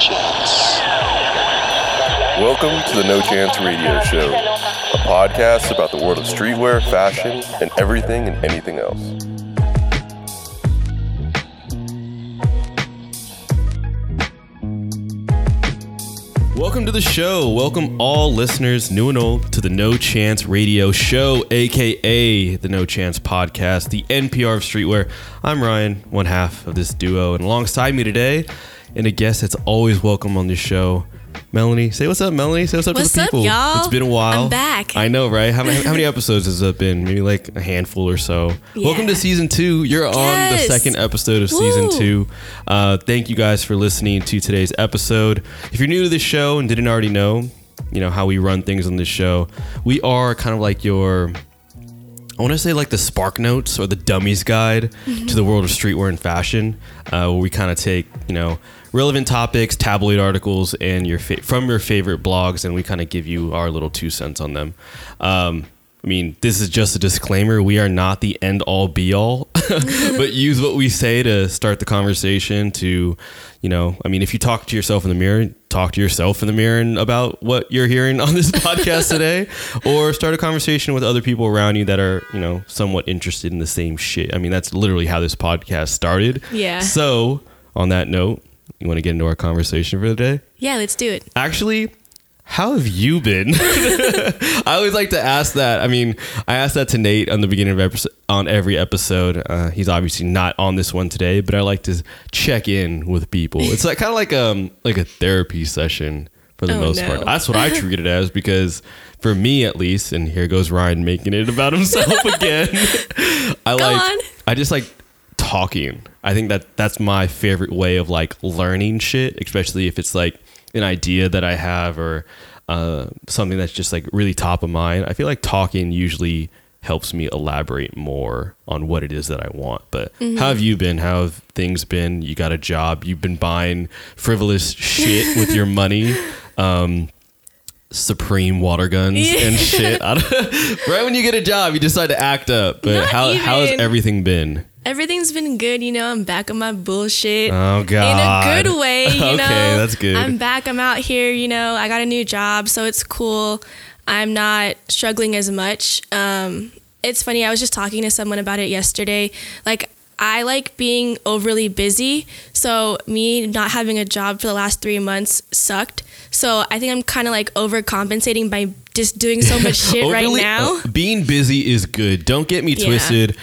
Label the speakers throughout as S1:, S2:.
S1: chance.
S2: Welcome to the No Chance Radio Show, a podcast about the world of streetwear, fashion, and everything and anything else.
S3: Welcome to the show. Welcome all listeners, new and old, to the No Chance Radio Show, aka the No Chance Podcast, the NPR of streetwear. I'm Ryan, one half of this duo, and alongside me today, and a guest that's always welcome on this show, Melanie. Say what's up, Melanie. Say what's up
S4: What's
S3: to the people.
S4: up, y'all?
S3: It's been a while.
S4: I'm back.
S3: I know, right? How many, how many episodes has it been? Maybe like a handful or so. Welcome to season two. You're on the second episode of season two. Uh, thank you guys for listening to today's episode. If you're new to this show and didn't already know, you know how we run things on this show. We are kind of like your I want to say like the Spark Notes or the Dummies Guide to the world of streetwear and fashion, uh, where we kind of take you know relevant topics, tabloid articles, and your fa- from your favorite blogs, and we kind of give you our little two cents on them. Um, I mean, this is just a disclaimer. We are not the end all be all, but use what we say to start the conversation. To, you know, I mean, if you talk to yourself in the mirror, talk to yourself in the mirror and about what you're hearing on this podcast today, or start a conversation with other people around you that are, you know, somewhat interested in the same shit. I mean, that's literally how this podcast started.
S4: Yeah.
S3: So, on that note, you want to get into our conversation for the day?
S4: Yeah, let's do it.
S3: Actually, how have you been? I always like to ask that. I mean, I asked that to Nate on the beginning of episode, on every episode. Uh, he's obviously not on this one today, but I like to check in with people. It's like kind of like um like a therapy session for the
S4: Oh,
S3: most
S4: no.
S3: part. That's what I treat it as because for me at least, and here goes Ryan making it about himself again. I like
S4: on.
S3: I just like talking. I think that that's my favorite way of like learning shit, especially if it's like an idea that I have or uh, something that's just like really top of mind. I feel like talking usually helps me elaborate more on what it is that I want. But how have you been? How have things been? You got a job. You've been buying frivolous shit with your money. Um, Supreme water guns and shit. Right when you get a job, you decide to act up. But
S4: Not
S3: how how has everything been?
S4: Everything's been good, you know. I'm back on my bullshit.
S3: Oh god.
S4: In a good way, you know.
S3: okay,
S4: know.
S3: that's good.
S4: I'm back. I'm out here, you know. I got a new job, so it's cool. I'm not struggling as much. Um, it's funny. I was just talking to someone about it yesterday. Like, I like being overly busy. So, me not having a job for the last three months sucked. So, I think I'm kind of like overcompensating by just doing so much shit right now.
S3: uh, being busy is good. Don't get me
S4: Yeah.
S3: twisted.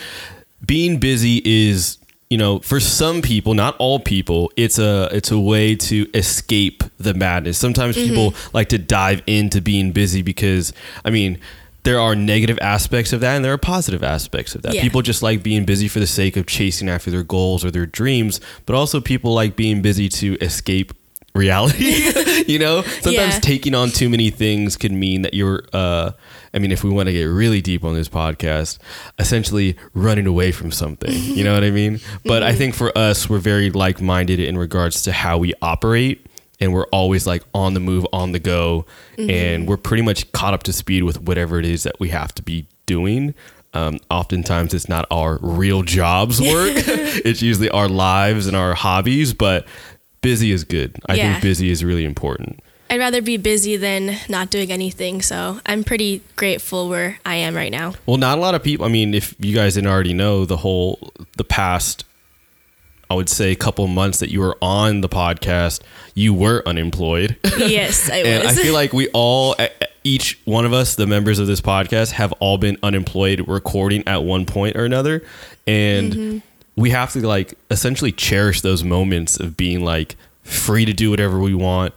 S3: Being busy is, you know, for some people, not all people, it's a it's a way to escape the madness. Sometimes
S4: Mm-hmm.
S3: people like to dive into being busy because I mean, there are negative aspects of that and there are positive aspects of that.
S4: Yeah.
S3: People just like being busy for the sake of chasing after their goals or their dreams, but also people like being busy to escape reality. you know, sometimes
S4: Yeah.
S3: taking on too many things can mean that you're uh I mean if we want to get really deep on this podcast, essentially running away from something. You know what I mean? But I think for us we're very like-minded in regards to how we operate and we're always like on the move, on the go, and we're pretty much caught up to speed with whatever it is that we have to be doing. Um, oftentimes, it's not our real jobs work; it's usually our lives and our hobbies. But busy is good. I
S4: Yeah.
S3: think busy is really important.
S4: I'd rather be busy than not doing anything. So I'm pretty grateful where I am right now.
S3: Well, not a lot of people. I mean, if you guys didn't already know, the whole the past, I would say, couple months that you were on the podcast, you were unemployed.
S4: Yes, I
S3: and I
S4: was.
S3: feel like we all, each one of us, the members of this podcast, have all been unemployed recording at one point or another, and
S4: Mm-hmm.
S3: we have to like essentially cherish those moments of being like free to do whatever we want.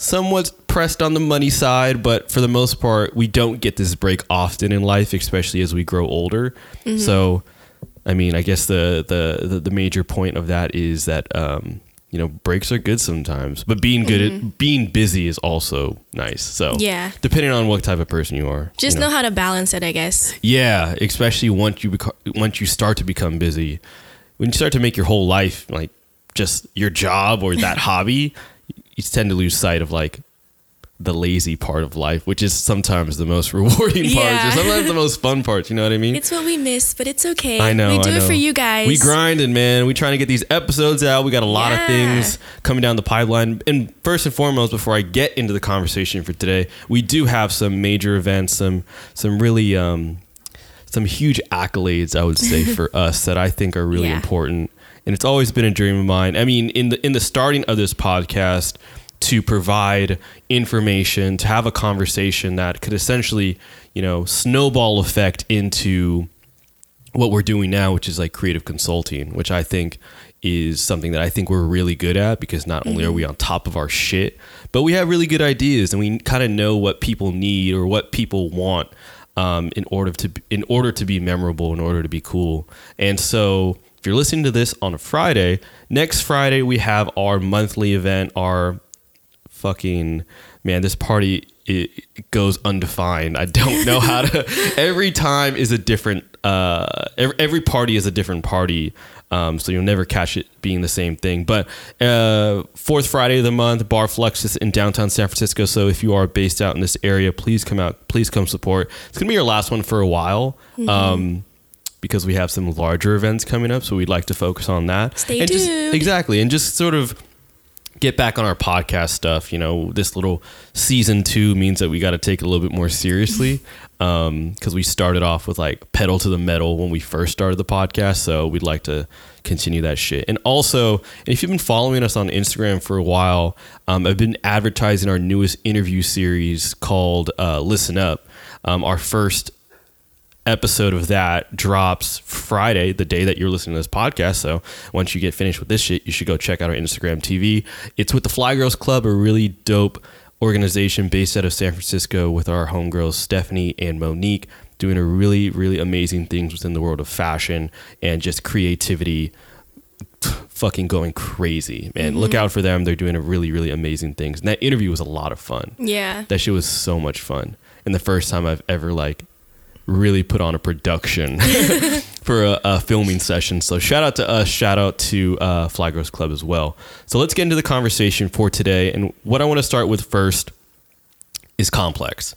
S3: Somewhat pressed on the money side, but for the most part, we don't get this break often in life, especially as we grow older.
S4: Mm-hmm.
S3: So, I mean, I guess the, the the the major point of that is that um, you know breaks are good sometimes, but being good at being busy is also nice. So
S4: Mm-hmm. Yeah.
S3: depending on what type of person you are,
S4: Just
S3: you
S4: know how to balance it, I guess.
S3: yeah, especially once you once you start to become busy, when you start to make your whole life like just your job or that hobby, you tend to lose sight of like the lazy part of life, which is sometimes the most rewarding
S4: Yeah.
S3: parts, or sometimes the most fun parts. You know what I mean?
S4: It's what we miss, but it's okay.
S3: I know.
S4: We do
S3: I
S4: it for you guys.
S3: We grinding, man. We trying to get these episodes out. We got a lot of things coming down the pipeline. And first and foremost, before I get into the conversation for today, we do have some major events, some some really um, some huge accolades, I would say, for us that I think are really
S4: Yeah.
S3: important. And it's always been a dream of mine. I mean, in the in the starting of this podcast, to provide information, to have a conversation that could essentially, you know, snowball effect into what we're doing now, which is like creative consulting, which I think is something that I think we're really good at because not only are we on top of our shit, but we have really good ideas and we kind of know what people need or what people want um, in order to in order to be memorable, in order to be cool. And so, if you're listening to this on a Friday, next Friday we have our monthly event, our fucking man this party it, goes undefined. I don't know how to every time is a different uh every, every party is a different party um, so you'll never catch it being the same thing. But uh fourth friday of the month bar fluxus in downtown san francisco so if you are based out in this area please come out please come support. It's gonna be your last one for a while. Um because we have some larger events coming up so we'd like to focus on that
S4: Stay
S3: and just
S4: tuned.
S3: exactly and just sort of get back on our podcast stuff. You know, this little season two means that we got to take it a little bit more seriously because we started off with like pedal to the metal when we first started the podcast. So we'd like to continue that shit. And also, if you've been following us on Instagram for a while, um, I've been advertising our newest interview series called uh, Listen Up. Um, our first episode of that drops Friday, the day that you're listening to this podcast. So once you get finished with this shit, you should go check out our Instagram TV. It's with the Fly Girls Club, a really dope organization based out of San Francisco with our homegirls Stephanie and Monique doing a really, really amazing things within the world of fashion and just creativity fucking going crazy. Man, look mm-hmm. out for them. They're doing a really, really amazing things. And that interview was a lot of fun.
S4: Yeah.
S3: That shit was so much fun. And the first time I've ever like really put on a production for a, a filming session. So shout out to us, shout out to uh, Fly Girls Club as well. So let's get into the conversation for today. And what I want to start with first is Complex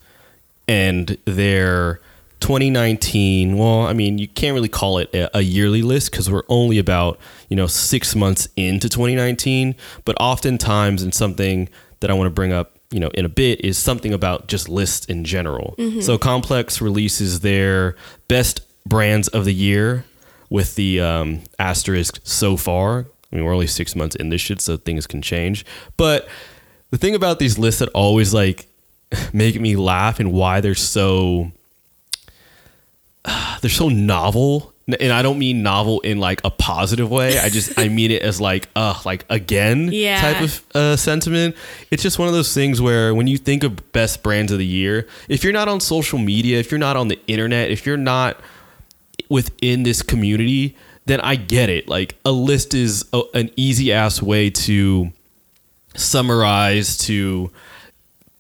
S3: and their 2019. Well, I mean, you can't really call it a, a yearly list because we're only about you know six months into 2019. But oftentimes, in something that I want to bring up, you know, in a bit, is something about just lists in general. So Complex releases their best brands of the year with the um, asterisk so far. I mean, we're only six months in this shit, so things can change. But the thing about these lists that always like make me laugh and why they're so they're so novel and i don't mean novel in like a positive way. I just i mean it as like uh like again
S4: Yeah.
S3: type of uh, sentiment. It's just one of those things where when you think of best brands of the year if you're not on social media if you're not on the internet if you're not within this community then i get it. Like a list is a, an easy ass way to summarize to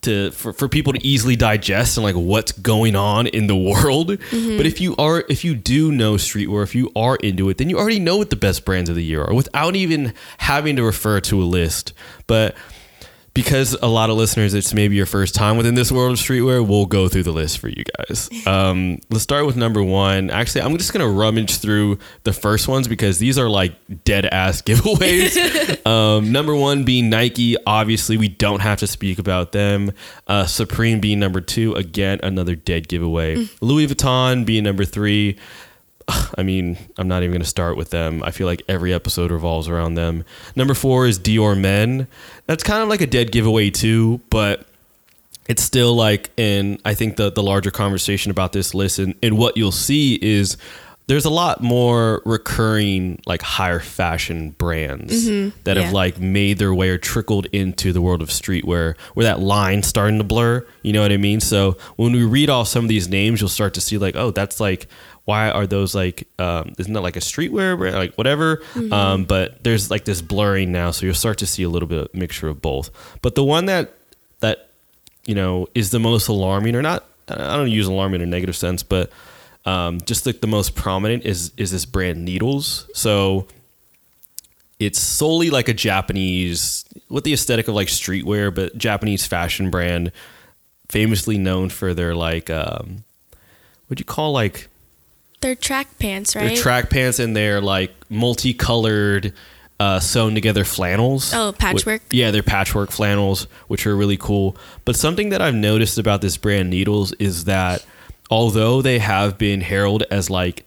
S3: to for, for people to easily digest and like what's going on in the world. Mm-hmm. But if you are if you do know streetwear if you are into it then you already know what the best brands of the year are without even having to refer to a list. But because a lot of listeners it's maybe your first time within this world of streetwear we'll go through the list for you guys. Um, let's start with number one. Actually i'm just gonna rummage through the first ones because these are like dead ass giveaways. Um, number one being nike. Obviously we don't have to speak about them. Uh, supreme being number two. Again another dead giveaway. Louis vuitton being number three I mean, I'm not even going to start with them. I feel like every episode revolves around them. Number four is Dior Men. That's kind of like a dead giveaway too, but it's still like, and I think the the larger conversation about this list and, and what you'll see is there's a lot more recurring like higher fashion brands mm-hmm. that
S4: yeah.
S3: have like made their way or trickled into the world of streetwear where that line's starting to blur. You know what I mean? So when we read off some of these names, you'll start to see like, oh, that's like why are those like um, isn't that like a streetwear brand like whatever? Um, but there's like this blurring now so you'll start to see a little bit of mixture of both. But the one that that you know is the most alarming or not i don't use alarming in a negative sense but um, just like the most prominent is is this brand needles. So it's solely like a Japanese with the aesthetic of like streetwear, but Japanese fashion brand, famously known for their like um, what do you call like
S4: They're track pants, right?
S3: their track pants and their like multicolored uh, sewn together flannels.
S4: Oh, patchwork?
S3: Wh- yeah, they're patchwork flannels, which are really cool. But something that I've noticed about this brand Needles is that although they have been heralded as like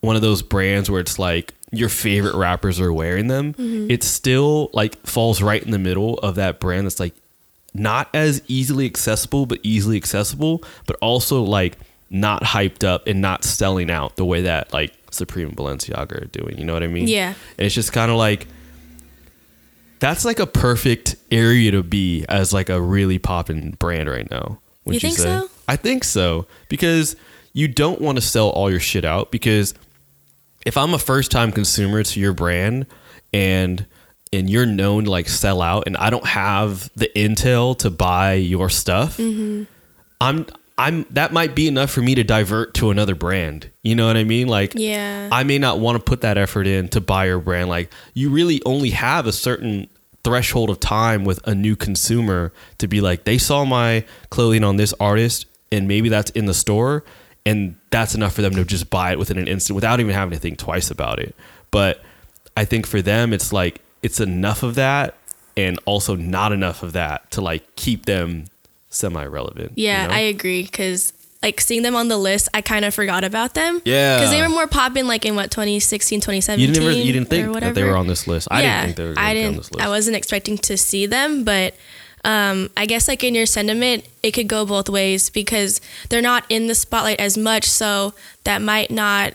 S3: one of those brands where it's like your favorite rappers are wearing them,
S4: Mm-hmm.
S3: it still like falls right in the middle of that brand that's like not as easily accessible, but easily accessible, but also like not hyped up and not selling out the way that like Supreme and Balenciaga are doing. You know what I mean?
S4: Yeah.
S3: And it's just kind of like that's like a perfect area to be as like a really popping brand right now. wouldn't
S4: You think
S3: say?
S4: so?
S3: I think so because you don't want to sell all your shit out because if I'm a first time consumer to your brand and and you're known to like sell out and I don't have the intel to buy your stuff,
S4: Mm-hmm.
S3: I'm I'm that might be enough for me to divert to another brand. You know what I mean? Like
S4: Yeah.
S3: I may not want to put that effort in to buy your brand. Like you really only have a certain threshold of time with a new consumer to be like they saw my clothing on this artist and maybe that's in the store and that's enough for them to just buy it within an instant without even having to think twice about it. But I think for them it's like it's enough of that and also not enough of that to like keep them semi relevant.
S4: Yeah, I agree. Because like seeing them on the list, I kind of forgot about them.
S3: Yeah.
S4: Because they were more popping like in what 2016, 2017.
S3: you didn't ever, you didn't think that they were on this list. I
S4: yeah,
S3: didn't think they were
S4: I
S3: to be on
S4: didn't.
S3: this list.
S4: I wasn't expecting to see them, but um, I guess like in your sentiment, it could go both ways because they're not in the spotlight as much, so that might not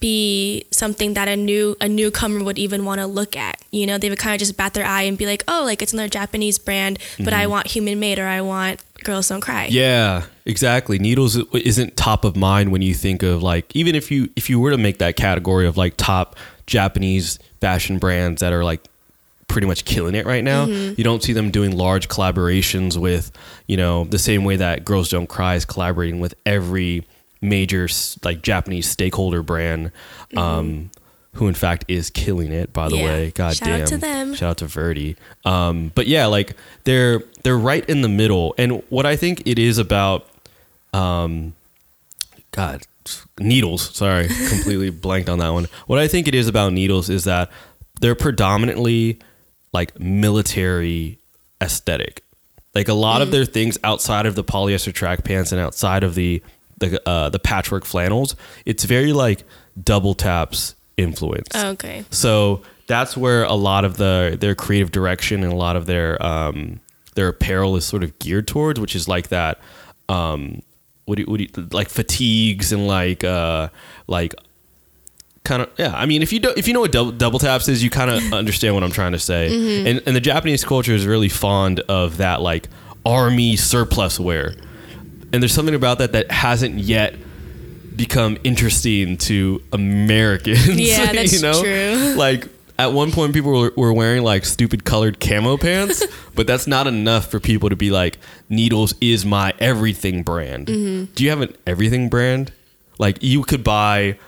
S4: be something that a new a newcomer would even want to look at. You know, they would kind of just bat their eye and be like, "Oh, like it's another Japanese brand, but I want Human Made or I want Girls Don't Cry."
S3: Mm-hmm. Yeah, exactly. Needles isn't top of mind when you think of like even if you if you were to make that category of like top Japanese fashion brands that are like pretty much killing it right now. You don't see them doing large collaborations with, you know, the same way that Girls Don't Cry is collaborating with every major like Japanese stakeholder brand um who in fact is killing it by the
S4: Yeah.
S3: way. God
S4: Shout
S3: damn.
S4: out to them.
S3: Shout out to Verdi. Um, but yeah, like they're they're right in the middle. And what I think it is about, um, God, needles. Sorry, completely blanked on that one. What I think it is about needles is that they're predominantly like military aesthetic. Like a lot of their things outside of the polyester track pants and outside of the the uh, the patchwork flannels, it's very like double taps influence.
S4: Okay.
S3: So that's where a lot of the their creative direction and a lot of their um, their apparel is sort of geared towards, which is like that. Um, what do you, what do you, like fatigues and like uh, like kind of yeah. I mean, if you do, if you know what double, double taps is, you kind of understand what I'm trying to say. And and the Japanese culture is really fond of that like army surplus wear. And there's something about that that hasn't yet become interesting to Americans.
S4: Yeah, that's
S3: you know?
S4: true.
S3: Like at one point, people were, were wearing like stupid colored camo pants, but that's not enough for people to be like, Needles is my everything brand.
S4: Mm-hmm.
S3: Do you have an everything brand? Like you could buy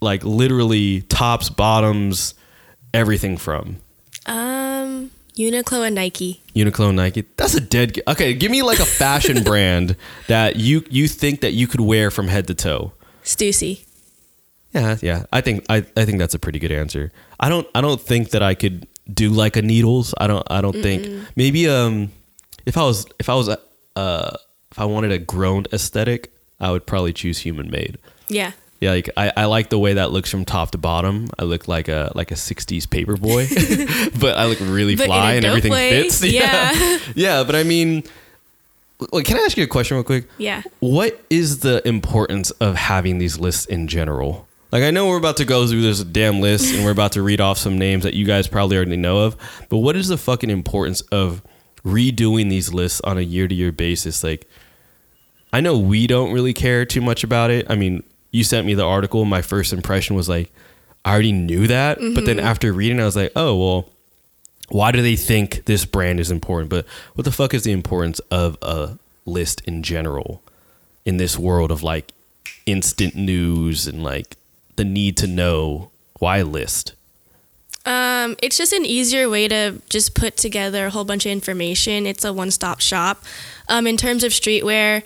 S3: like literally tops, bottoms, everything from
S4: Um, Uniqlo and Nike.
S3: Uniqlo, Nike. That's a dead. g- Okay, give me like a fashion brand that you you think that you could wear from head to toe.
S4: Stussy.
S3: Yeah, yeah. I think I, I think that's a pretty good answer. I don't I don't think that I could do like a needles. I don't I don't think maybe um if I was if I was uh if I wanted a grown aesthetic, I would probably choose human made.
S4: Yeah.
S3: Yeah, like I, I like the way that looks from top to bottom. I look like a like a '60s paper boy, but I look really fly and everything
S4: way.
S3: fits.
S4: Yeah.
S3: yeah. But I mean, like, can I ask you a question real quick?
S4: Yeah.
S3: What is the importance of having these lists in general? Like, I know we're about to go through this damn list and we're about to read off some names that you guys probably already know of, but what is the fucking importance of redoing these lists on a year to year basis? Like, I know we don't really care too much about it. I mean, you sent me the article. My first impression was like, I already knew that. But then after reading, I was like, oh, well, why do they think this brand is important? But what the fuck is the importance of a list in general in this world of like instant news and like the need to know why list?
S4: Um, it's just an easier way to just put together a whole bunch of information. It's a one-stop shop. Um, in terms of streetwear,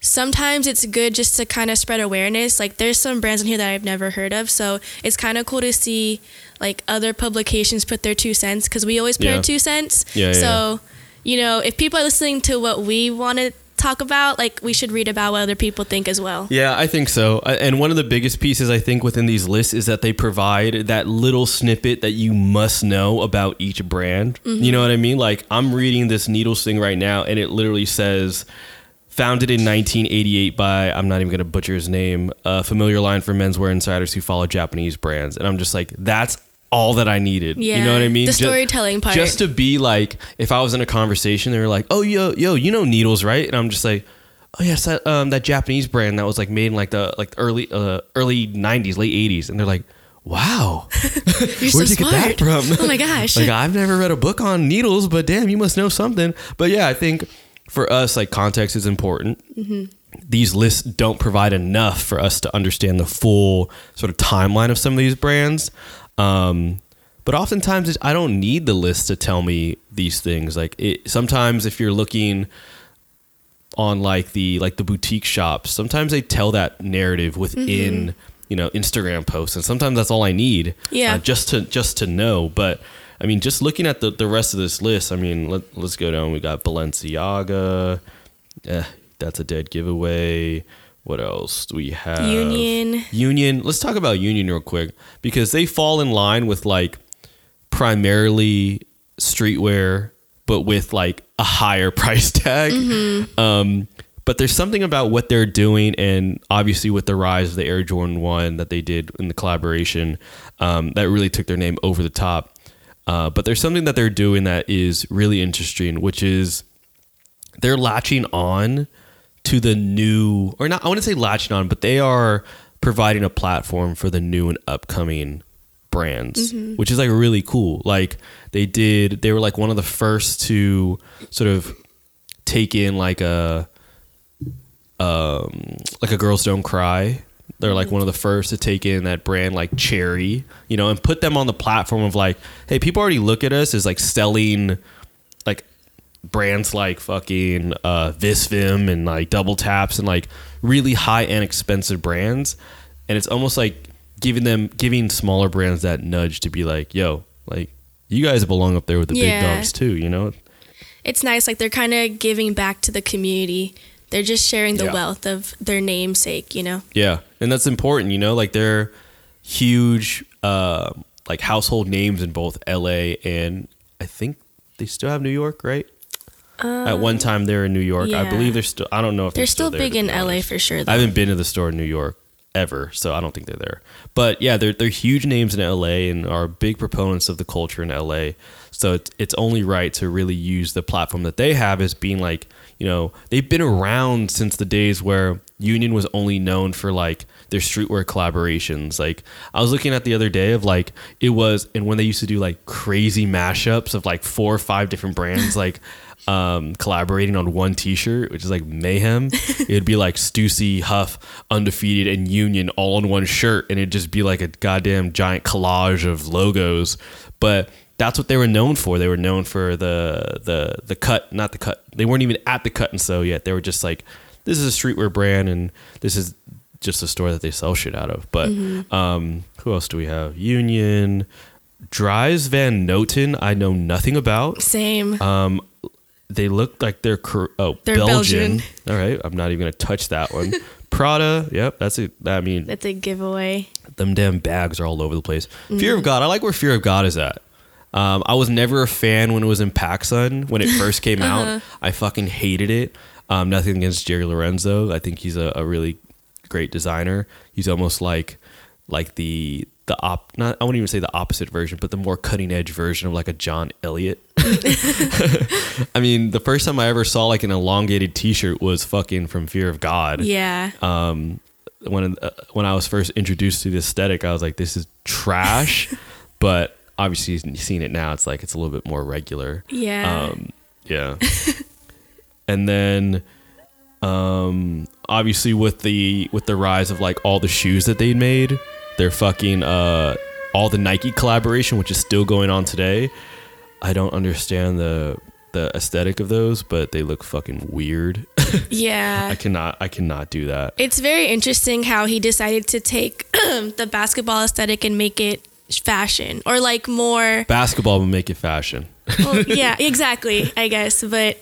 S4: sometimes it's good just to kind of spread awareness. Like there's some brands in here that I've never heard of, so it's kind of cool to see like other publications put their two cents because we always put
S3: Yeah.
S4: our two cents.
S3: Yeah, yeah,
S4: So, you know, if people are listening to what we want to talk about, like we should read about what other people think as well.
S3: Yeah, I think so. And one of the biggest pieces I think within these lists is that they provide that little snippet that you must know about each brand. You mm-hmm. know what I mean? Like I'm reading this Needles thing right now, and it literally says. Founded in 1988 by, I'm not even going to butcher his name, a familiar line for menswear insiders who follow Japanese brands. And I'm just like, that's all that I needed.
S4: Yeah,
S3: You know what I mean?
S4: the storytelling part.
S3: Just to be like, if I was in a conversation, they were like, "Oh, yo, yo, you know Needles, right?" And I'm just like, "Oh yes, that um that Japanese brand that was like made in like the like early uh early '90s, late '80s," and they're like, "Wow, where'd
S4: so
S3: you get that from?"
S4: Oh my gosh.
S3: like I've never read a book on needles, but damn, you must know something. But yeah, I think for us, like context is important. These lists don't provide enough for us to understand the full sort of timeline of some of these brands. Um, but oftentimes, I don't need the list to tell me these things. Like it, sometimes, if you're looking on like the like the boutique shops, sometimes they tell that narrative within you know Instagram posts, and sometimes that's all I need.
S4: Yeah.
S3: uh, just to just to know. But I mean, just looking at the the rest of this list, I mean, let, let's go down. We got Balenciaga. Eh, that's a dead giveaway. What else do we have?
S4: Union.
S3: Union. Let's talk about Union real quick because they fall in line with like primarily streetwear, but with like a higher price tag. Um, but there's something about what they're doing, and obviously with the rise of the Air Jordan One that they did in the collaboration, um, that really took their name over the top. Uh, but there's something that they're doing that is really interesting, which is they're latching on to the new or not I wouldn't say latching on, but they are providing a platform for the new and upcoming brands, which is like really cool. Like they did they were like one of the first to sort of take in like a um like a girls don't cry. They're like one of the first to take in that brand like Cherry, you know, and put them on the platform of like, hey, people already look at us as like selling like brands like fucking uh, Visvim and like Double Taps and like really high and expensive brands, and it's almost like giving them giving smaller brands that nudge to be like, yo, like you guys belong up there with the
S4: Yeah.
S3: big dogs too, you know?
S4: It's nice. Like they're kind of giving back to the community. They're just sharing the
S3: Yeah.
S4: wealth of their namesake, you know?
S3: Yeah, and that's important, you know, like they're huge, uh, like household names in both L.A. and I think they still have New York, right? At one time, they were in New York. I
S4: Um,
S3: believe they're still. I don't know if
S4: They're
S3: they're,
S4: still,
S3: there,
S4: big in LA for sure.
S3: I haven't been to the store in New York ever, so I don't think they're there. But yeah, they're they're huge names in LA and are big proponents of the culture in LA. So it's it's only right to really use the platform that they have as being like, you know, they've been around since the days where Union was only known for like their streetwear collaborations. Like I was looking at the other day of like it was and when they used to do like crazy mashups of like four or five different brands like um, collaborating on one T-shirt, which is like mayhem. It'd be like Stussy, Huff, Undefeated, and Union all on one shirt, and it'd just be like a goddamn giant collage of logos. But that's what they were known for. They were known for the the the cut, not the cut. They weren't even at the cut and sew yet. They were just like, this is a streetwear brand, and this is just a store that they sell shit out of. But um, who else do we have? Union. Dries Van Noten, I know nothing about.
S4: Same.
S3: Um, they look like they're oh
S4: They're
S3: Belgian. All right, I'm not even gonna touch that one. Prada, yep, that's it. I mean,
S4: That's a giveaway.
S3: them damn bags are all over the place. Fear
S4: Mm-hmm.
S3: of God, I like where Fear of God is at. Um, I was never a fan when it was in PacSun when it first came
S4: Uh-huh.
S3: out. I fucking hated it. Um, nothing against Jerry Lorenzo. I think he's a, a really great designer. He's almost like like the the op not I wouldn't even say the opposite version, but the more cutting edge version of like a John Elliott. I mean, the first time I ever saw like an elongated T-shirt was fucking from Fear of God
S4: Yeah.
S3: um, when uh, when I was first introduced to the aesthetic, I was like, "This is trash," but obviously, seeing it now, it's like it's a little bit more regular.
S4: yeah.
S3: Um, yeah. and then, um, obviously, with the with the rise of like all the shoes that they made, their fucking uh, all the Nike collaboration, which is still going on today. I don't understand the the aesthetic of those, but they look fucking weird.
S4: Yeah.
S3: I cannot I cannot do that.
S4: It's very interesting how he decided to take the basketball aesthetic and make it fashion or like more
S3: Basketball will make it fashion.
S4: well, yeah, exactly, I guess. But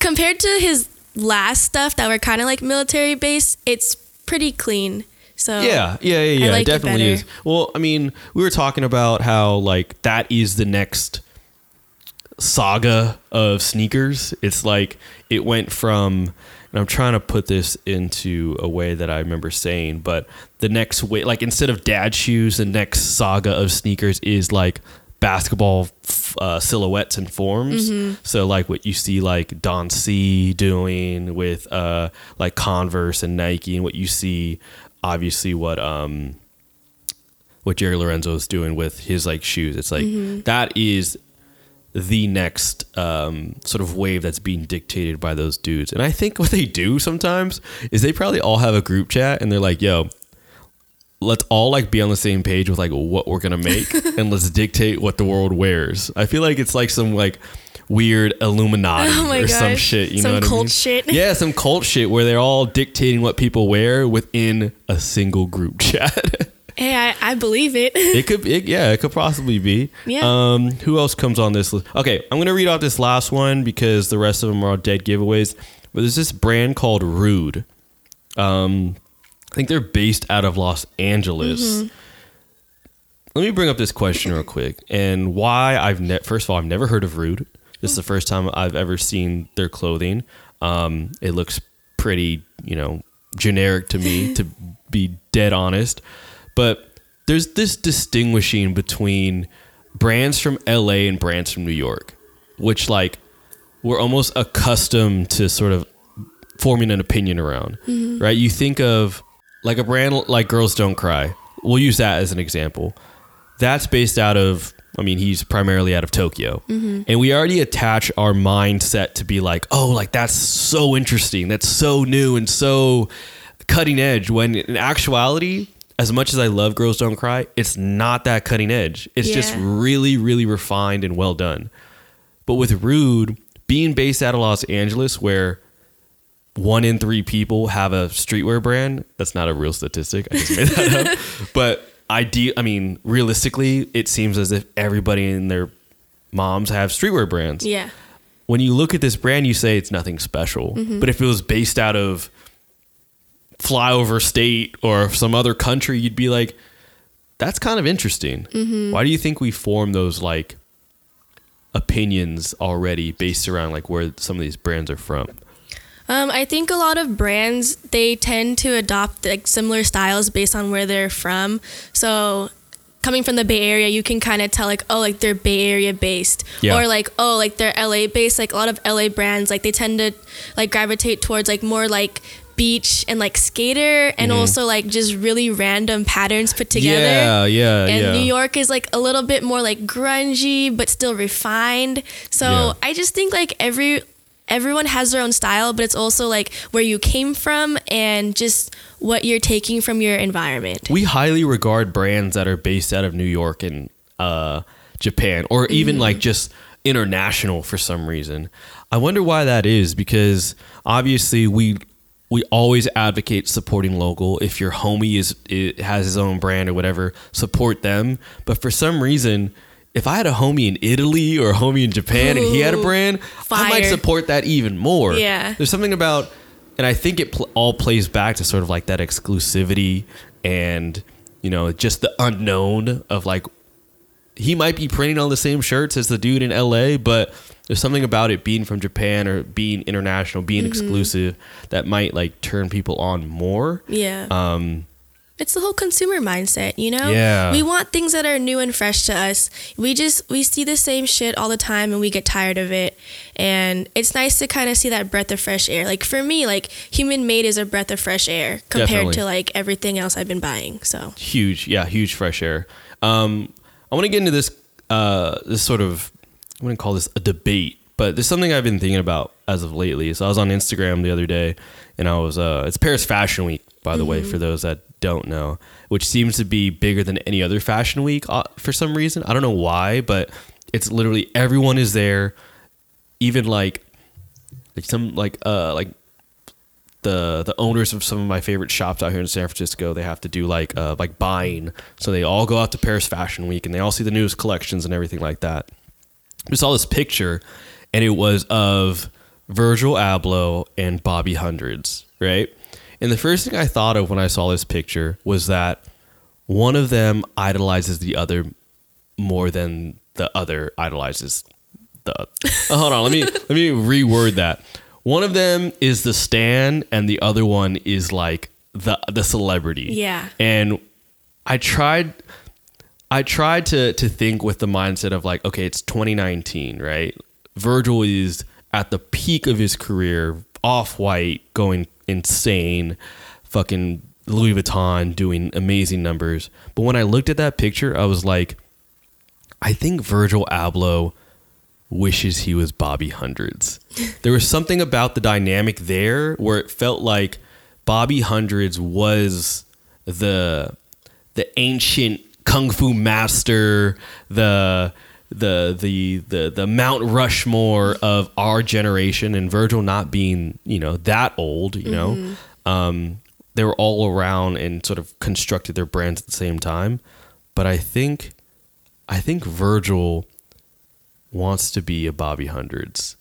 S4: compared to his last stuff that were kind of like military based, it's pretty clean. So
S3: Yeah, yeah, yeah, yeah.
S4: like
S3: it
S4: it
S3: definitely
S4: better.
S3: is. Well, I mean, we were talking about how like that is the next saga of sneakers. It's like it went from and I'm trying to put this into a way that I remember saying, but the next way like instead of dad shoes, the next saga of sneakers is like basketball uh, silhouettes and forms. So like what you see like Don C doing with uh like Converse and Nike and what you see obviously what um what Jerry Lorenzo is doing with his like shoes. It's like that is the next um, sort of wave that's being dictated by those dudes. And I think what they do sometimes is they probably all have a group chat and they're like, yo, let's all like be on the same page with like what we're gonna make and let's dictate what the world wears. I feel like it's like some like weird Illuminati
S4: Oh
S3: or some shit. You
S4: Some
S3: know what I
S4: cult
S3: mean?
S4: shit.
S3: Yeah, some cult shit where they're all dictating what people wear within a single group chat.
S4: Hey, I, I believe it.
S3: It could, it, yeah, it could possibly be.
S4: Yeah.
S3: Um, who else comes on this list? Okay, I'm gonna read off this last one because the rest of them are all dead giveaways. But there's this brand called Rhude. Um, I think they're based out of Los Angeles. Let me bring up this question real quick and why I've ne- first of all I've never heard of Rhude. This is the first time I've ever seen their clothing. Um, it looks pretty, you know, generic to me to be dead honest. But there's this distinguishing between brands from LA and brands from New York, which like we're almost accustomed to sort of forming an opinion around, right? You think of like a brand like Girls Don't Cry. We'll use that as an example. That's based out of, I mean, he's primarily out of Tokyo. Mm-hmm. And we already attach our mindset to be like, oh, like that's so interesting. That's so new and so cutting edge. When in actuality, as much as I love Girls Don't Cry, it's not that cutting edge. It's just really, really refined and well done. But with Rhude being based out of Los Angeles, where one in three people have a streetwear brand, that's not a real statistic. I just made that up. But ide- I mean, realistically, it seems as if everybody and their moms have streetwear brands.
S4: yeah.
S3: When you look at this brand, you say it's nothing special.
S4: Mm-hmm.
S3: But if it was based out of flyover state or some other country, you'd be like, that's kind of interesting.
S4: Mm-hmm.
S3: Why do you think we form those like opinions already based around like where some of these brands are from?
S4: Um, I think a lot of brands they tend to adopt like similar styles based on where they're from. So coming from the Bay Area, you can kind of tell like oh like they're Bay Area based
S3: Yeah.
S4: or like oh like they're LA based. Like a lot of LA brands like they tend to like gravitate towards like more like beach and like skater and also like just really random patterns put together.
S3: Mm-hmm. Yeah, yeah,
S4: and
S3: yeah.
S4: New York is like a little bit more like grungy but still refined. So
S3: Yeah.
S4: I just think like every everyone has their own style, but it's also like where you came from and just what you're taking from your environment.
S3: we highly regard brands that are based out of New York and uh, Japan, or even like just international for some reason. I wonder why that is because obviously we we always advocate supporting local. If your homie is has his own brand or whatever, support them. But for some reason. If I had a homie in Italy or a homie in Japan and he had a
S4: Ooh,
S3: brand, I might support that even more.
S4: Yeah.
S3: There's something about, and I think it pl- all plays back to sort of like that exclusivity and, you know, just the unknown of like, he might be printing on the same shirts as the dude in LA, but there's something about it being from Japan or being international, being
S4: Mm-hmm.
S3: exclusive that might like turn people on more.
S4: Yeah.
S3: Um,
S4: it's the whole consumer mindset, you know?
S3: Yeah.
S4: We want things that are new and fresh to us. We just we see the same shit all the time and we get tired of it. And it's nice to kind of see that breath of fresh air. Like for me, like human made is a breath of fresh air compared
S3: Definitely.
S4: to like everything else I've been buying. So
S3: huge yeah huge fresh air um i want to get into this uh this sort of i wouldn't call this a debate but there's something i've been thinking about as of lately so i was on instagram the other day and i was uh it's paris fashion week by the way for those that don't know, which seems to be bigger than any other fashion week uh, for some reason. I don't know why, but it's literally everyone is there. Even like like some like uh like the the owners of some of my favorite shops out here in San Francisco, they have to do like uh like buying. So they all go out to Paris Fashion Week and they all see the newest collections and everything like that. We saw this picture and it was of Virgil Abloh and Bobby Hundreds, right? And the first thing I thought of when I saw this picture was that one of them idolizes the other more than the other idolizes the. Oh, hold on, let me let me reword that. One of them is the stan, and the other one is like the the celebrity.
S4: Yeah.
S3: And I tried I tried to to think with the mindset of like, okay, it's 2019, right? Virgil is at the peak of his career, off white, going insane, fucking Louis Vuitton doing amazing numbers. But when I looked at that picture, I was like, I think Virgil Abloh wishes he was Bobby Hundreds. there was something about the dynamic there where it felt like Bobby Hundreds was the the ancient kung fu master, the the the the the Mount Rushmore of our generation, and Virgil not being you know that old, you know, um, they were all around and sort of constructed their brands at the same time. But I think, I think Virgil wants to be a Bobby Hundreds,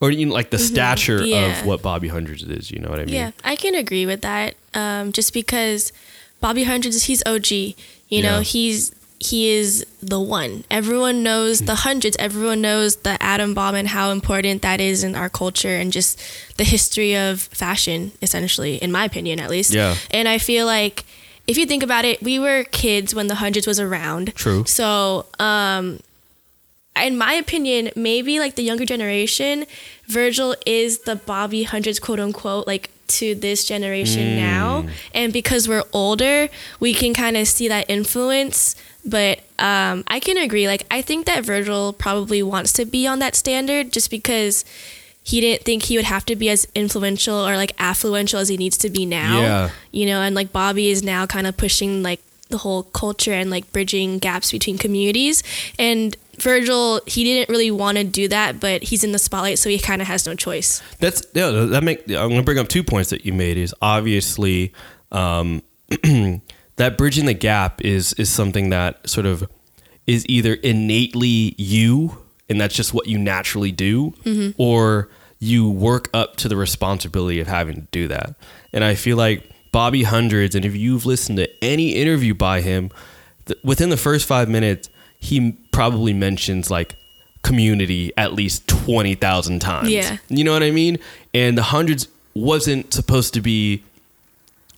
S3: or you know, like the stature
S4: Yeah.
S3: of what Bobby Hundreds is. You know what I mean?
S4: Yeah, I can agree with that. Um, just because Bobby Hundreds, he's OG. You
S3: Yeah.
S4: know, he's he is the one. Everyone knows the hundreds. Everyone knows the atom bomb and how important that is in our culture and just the history of fashion, essentially, in my opinion, at least.
S3: Yeah.
S4: And I feel like if you think about it, we were kids when the hundreds was around.
S3: True.
S4: So, um, in my opinion, maybe like the younger generation, Virgil is the Bobby hundreds, quote unquote, like to this generation now. And because we're older, we can kind of see that influence. But um, I can agree. Like, I think that Virgil probably wants to be on that standard just because he didn't think he would have to be as influential or like affluential as he needs to be now.
S3: Yeah.
S4: You know, and like Bobby is now kind of pushing like the whole culture and like bridging gaps between communities. And Virgil, he didn't really want to do that, but he's in the spotlight, so he kind of has no choice.
S3: That's yeah. That make I'm gonna bring up two points that you made. Is obviously um, that bridging the gap is is something that sort of is either innately you, and that's just what you naturally do, or you work up to the responsibility of having to do that. And I feel like Bobby Hundreds, and if you've listened to any interview by him, th- within the first five minutes, he probably mentions like community at least 20,000 times.
S4: Yeah.
S3: You know what I mean? And the hundreds wasn't supposed to be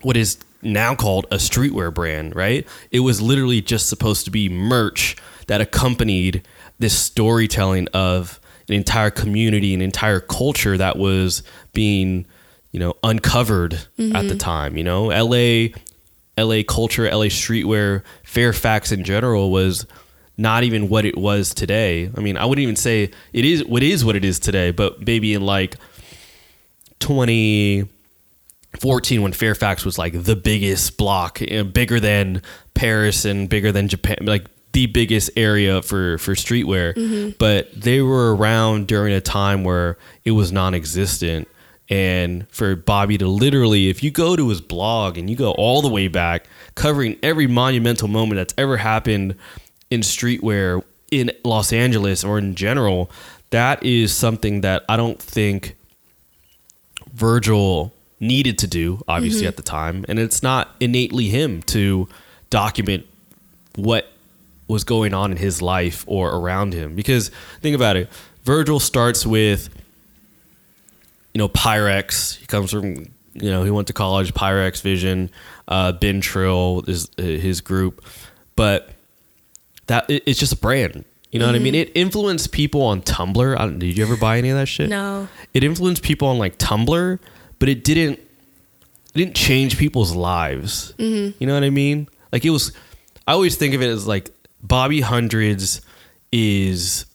S3: what is now called a streetwear brand, right? It was literally just supposed to be merch that accompanied this storytelling of an entire community, an entire culture that was being, you know, uncovered at the mm-hmm. time. You know, LA, LA culture, LA streetwear, Fairfax in general was not even what it was today. I mean, I wouldn't even say it is what is what it is today, but maybe in like 2014 when Fairfax was like the biggest block, you know, bigger than Paris and bigger than Japan, like the biggest area for for streetwear. Mm-hmm. But they were around during a time where it was non-existent. And for Bobby to literally, if you go to his blog and you go all the way back, covering every monumental moment that's ever happened in streetwear in Los Angeles or in general, that is something that I don't think Virgil needed to do, obviously, at the time. And it's not innately him to document what was going on in his life or around him. Because think about it Virgil starts with, you know, Pyrex. He comes from, you know, he went to college, Pyrex Vision, uh, Been Trill is uh, his group. But that it, it's just a brand. You know what I mean? Mm-hmm. It influenced people on Tumblr. I don't, did you ever buy any of that shit?
S4: No.
S3: It influenced people on like Tumblr, but it didn't. It didn't change people's lives. Mm-hmm. You know what I mean? Like it was. I always think of it as like Bobby Hundreds is.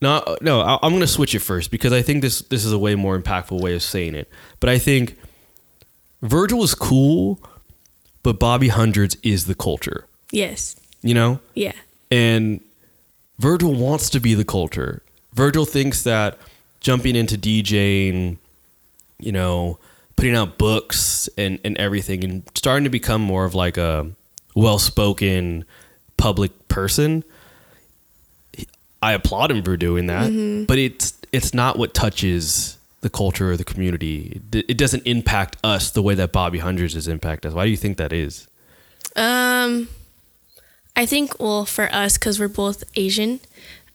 S3: No, no. I- I'm gonna switch it first because I think this this is a way more impactful way of saying it. But I think Virgil is cool, but Bobby Hundreds is the culture.
S4: Yes.
S3: You know,
S4: Yeah.
S3: and Virgil wants to be the culture. Virgil thinks that jumping into DJing, you know, putting out books and, and everything and starting to become more of like a well spoken public person. I applaud him for doing that, but it's it's not what touches the culture or the community. It, it doesn't impact us the way that Bobby Hundreds has impacted us. Why do you think that is?
S4: Um, I think well for us because we're both Asian.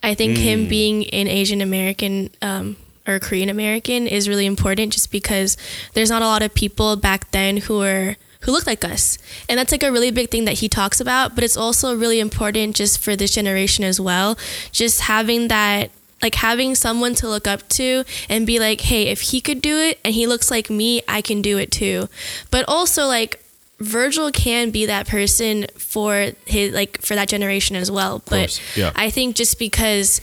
S4: I think him being an Asian American um, or Korean American is really important, just because there's not a lot of people back then who are who look like us, and that's like a really big thing that he talks about. But it's also really important just for this generation as well, just having that like having someone to look up to and be like, hey, if he could do it and he looks like me, I can do it too. But also like Virgil can be that person for his like for that generation as well. But
S3: yeah.
S4: I think just because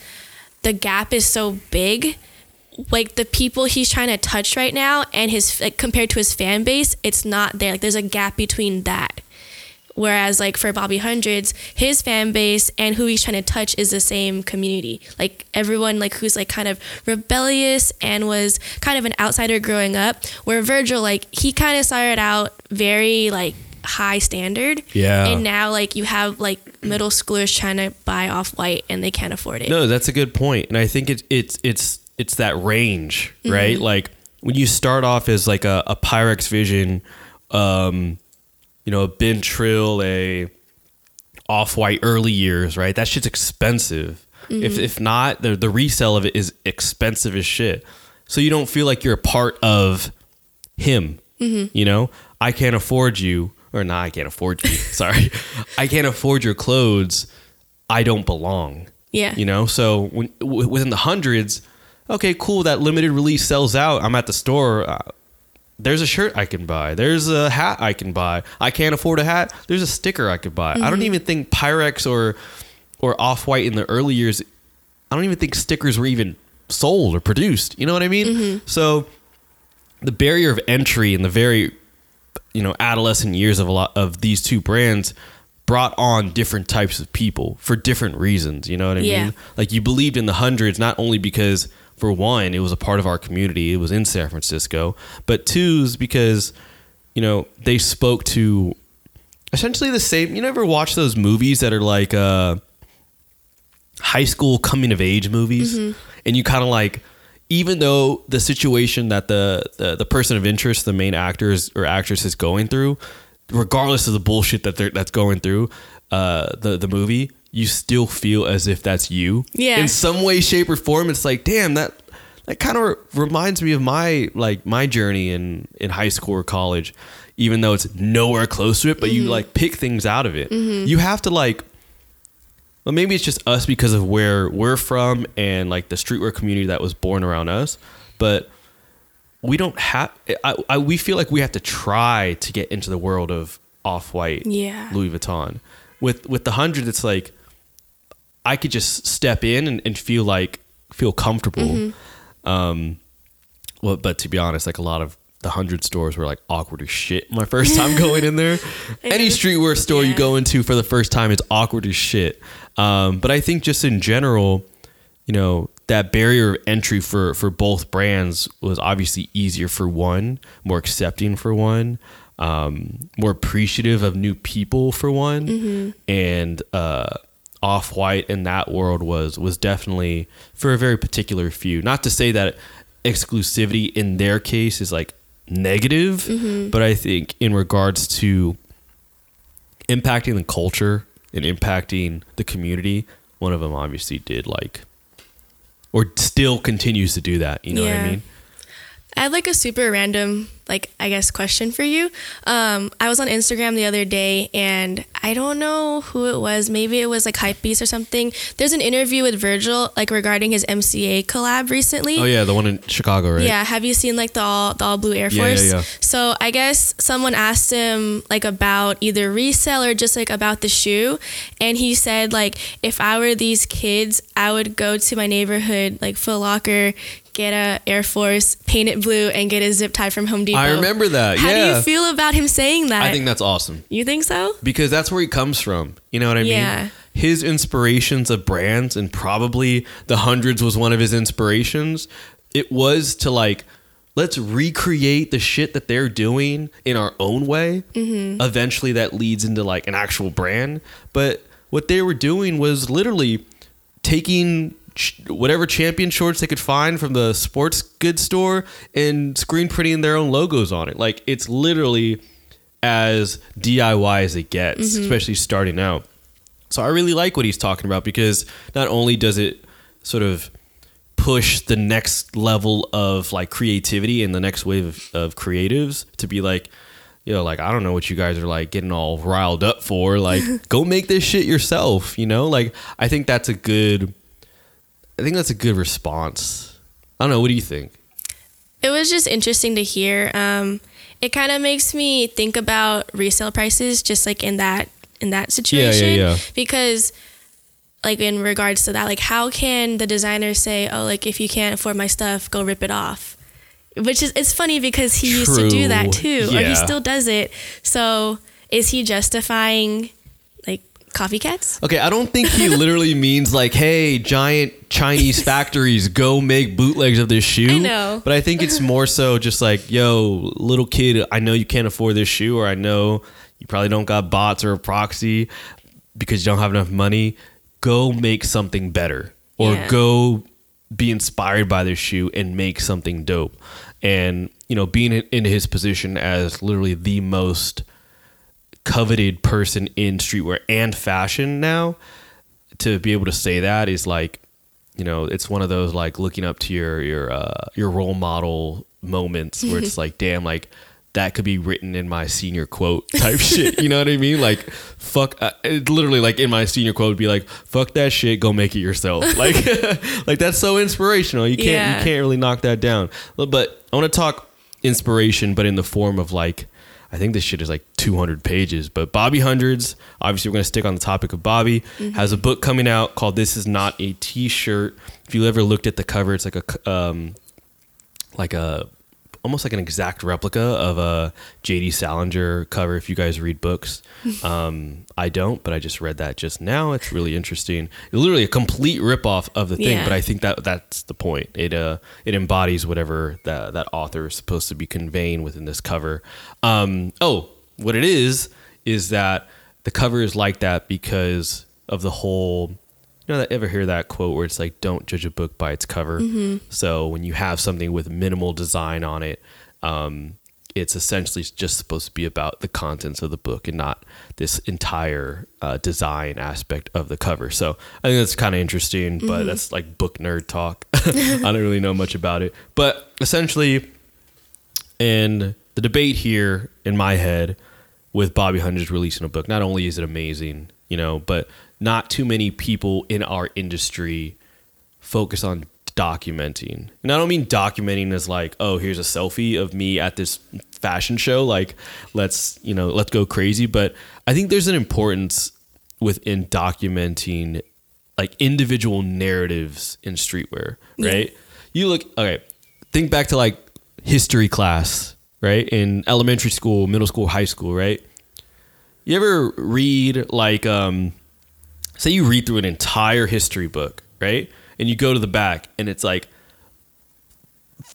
S4: the gap is so big, like the people he's trying to touch right now and his like compared to his fan base, it's not there. Like there's a gap between that. Whereas like for Bobby Hundreds, his fan base and who he's trying to touch is the same community. Like everyone like who's like kind of rebellious and was kind of an outsider growing up. Where Virgil like he kind of started out very like high standard.
S3: Yeah.
S4: And now like you have like middle schoolers trying to buy off white and they can't afford it.
S3: No, that's a good point, and I think it's it's it's it's that range, right? Like when you start off as like a, a Pyrex Vision, um, you know, a Been Trill, a Off White early years, right? That shit's expensive. If if not, the the resale of it is expensive as shit. So you don't feel like you're a part of him. You know, I can't afford you, or not. I can't afford you. Sorry, I can't afford your clothes. I don't belong.
S4: Yeah.
S3: You know, so when, w- within the hundreds, okay, cool. That limited release sells out. I'm at the store. Uh, there's a shirt I can buy. There's a hat I can buy. I can't afford a hat. There's a sticker I could buy. I don't mm-hmm. even think Pyrex or or Off White in the early years. I don't even think stickers were even sold or produced. You know what I mean? Mm-hmm. So the barrier of entry in the very you know adolescent years of a lot of these two brands brought on different types of people for different reasons you know what i
S4: Yeah.
S3: mean like you believed in the hundreds not only because for one it was a part of our community. It was in san francisco. But two is because you know they spoke to essentially the same you never watch those movies that are like uh high school coming of age movies? And you kind of like even though the situation that the, the the person of interest the main actors or actress is going through regardless of the bullshit that they're that's going through uh the the movie you still feel as if that's you
S4: Yeah.
S3: in some way shape or form it's like damn that that kind of reminds me of my like my journey in in high school or college even though it's nowhere close to it but you mm-hmm. like pick things out of it mm-hmm. you have to like well, maybe it's just us because of where we're from and like the streetwear community that was born around us. But we don't have. I, I we feel like we have to try to get into the world of off white,
S4: Yeah.
S3: Louis Vuitton. With with the hundred, it's like I could just step in and, and feel like feel comfortable. Um, well, but to be honest, like a lot of the hundred stores were like awkward as shit my first time going in there. Any streetwear store you go into for the first time, it's awkward as shit. Um, but I think just in general, you know, that barrier of entry for for both brands was obviously easier for one, more accepting for one, um, more appreciative of new people for one, and uh, off white in that world was was definitely for a very particular few. Not to say that exclusivity in their case is like negative, mm-hmm. but I think in regards to impacting the culture and impacting the community, one of them obviously did like or still continues to do that. You know what I mean?
S4: I had like a super random, like I guess, question for you. Um, I was on Instagram the other day, and I don't know who it was. Maybe it was like Hypebeast or something. There's an interview with Virgil, like regarding his MCA collab recently.
S3: Oh yeah, the one in Chicago, right?
S4: Yeah, have you seen like the all the all blue Air
S3: Yeah, yeah,
S4: Force?
S3: yeah.
S4: So I guess someone asked him like about either resale or just like about the shoe, and he said like if I were these kids, I would go to my neighborhood like Foot Locker, get a Air Force, paint it blue, and get a zip tie from Home Depot.
S3: I remember that.
S4: How
S3: yeah.
S4: do you feel about him saying that?
S3: I think that's awesome
S4: you think so?
S3: because that's where he comes from. You know what I
S4: Yeah.
S3: mean? His inspirations of brands, and probably the hundreds was one of his inspirations. It was to like, let's recreate the shit that they're doing in our own way.
S4: Mm-hmm.
S3: Eventually, that leads into like an actual brand. But what they were doing was literally taking ch- whatever champion shorts they could find from the sports goods store and screen printing their own logos on it. Like it's literally as DIY as it gets, mm-hmm. especially starting out. So I really like what he's talking about because not only does it sort of push the next level of like creativity and the next wave of, of creatives to be like, you know, like I don't know what you guys are like getting all riled up for. Like, go make this shit yourself. You know, like I think that's a good. I think that's a good response. I don't know. What do you think?
S4: It was just interesting to hear. Um, it kind of makes me think about resale prices, just like in that in that situation.
S3: yeah.
S4: Because, like in regards to that, like how can the designer say, "Oh, like if you can't afford my stuff, go rip it off," which is it's funny because he used to do that
S3: True.
S4: too, or he still does it. So is he justifying like coffee cats?
S3: Okay, I don't think he literally means like, hey, giant Chinese factories, go make bootlegs of this shoe.
S4: I know.
S3: But I think it's more so just like, yo, little kid, I know you can't afford this shoe, or I know you probably don't got bots or a proxy because you don't have enough money. Go make something better. Or
S4: Yeah.
S3: go be inspired by this shoe and make something dope. And, you know, being in, in his position as literally the most coveted person in streetwear and fashion now to be able to say that is like you know it's one of those like looking up to your your uh your role model moments where it's like damn like that could be written in my senior quote type shit you know what i mean? Like fuck uh, it literally like in my senior quote would be like fuck that shit go make it yourself. Like like that's so inspirational. You can't
S4: Yeah.
S3: you can't really knock that down. But i want to talk inspiration but in the form of like I think this shit is like 200 pages. But Bobby Hundreds, obviously, we're going to stick on the topic of Bobby, has a book coming out called This Is Not a T shirt. If you ever looked at the cover, it's like a, um, like a, almost like an exact replica of a JD Salinger cover if you guys read books. Um, I don't, but I just read that just now. It's really interesting. It's literally a complete ripoff of the thing,
S4: Yeah.
S3: but I think that that's the point. It uh it embodies whatever that that author is supposed to be conveying within this cover. Um, oh, what it is is that the cover is like that because of the whole you know that ever hear that quote where it's like don't judge a book by its cover? So when you have something with minimal design on it um, it's essentially just supposed to be about the contents of the book and not this entire uh, design aspect of the cover. So i think that's kind of interesting but that's like book nerd talk. I don't really know much about it. But essentially and the debate here in my head with Bobby Hundreds releasing a book, not only is it amazing, you know, but not too many people in our industry focus on documenting. And I don't mean documenting as like, oh, here's a selfie of me at this fashion show, like let's, you know, let's go crazy, but I think there's an importance within documenting like individual narratives in streetwear, right? You look okay, think back to like history class, right? In elementary school, middle school, high school, right? You ever read like um say you read through an entire history book, right? And you go to the back and it's like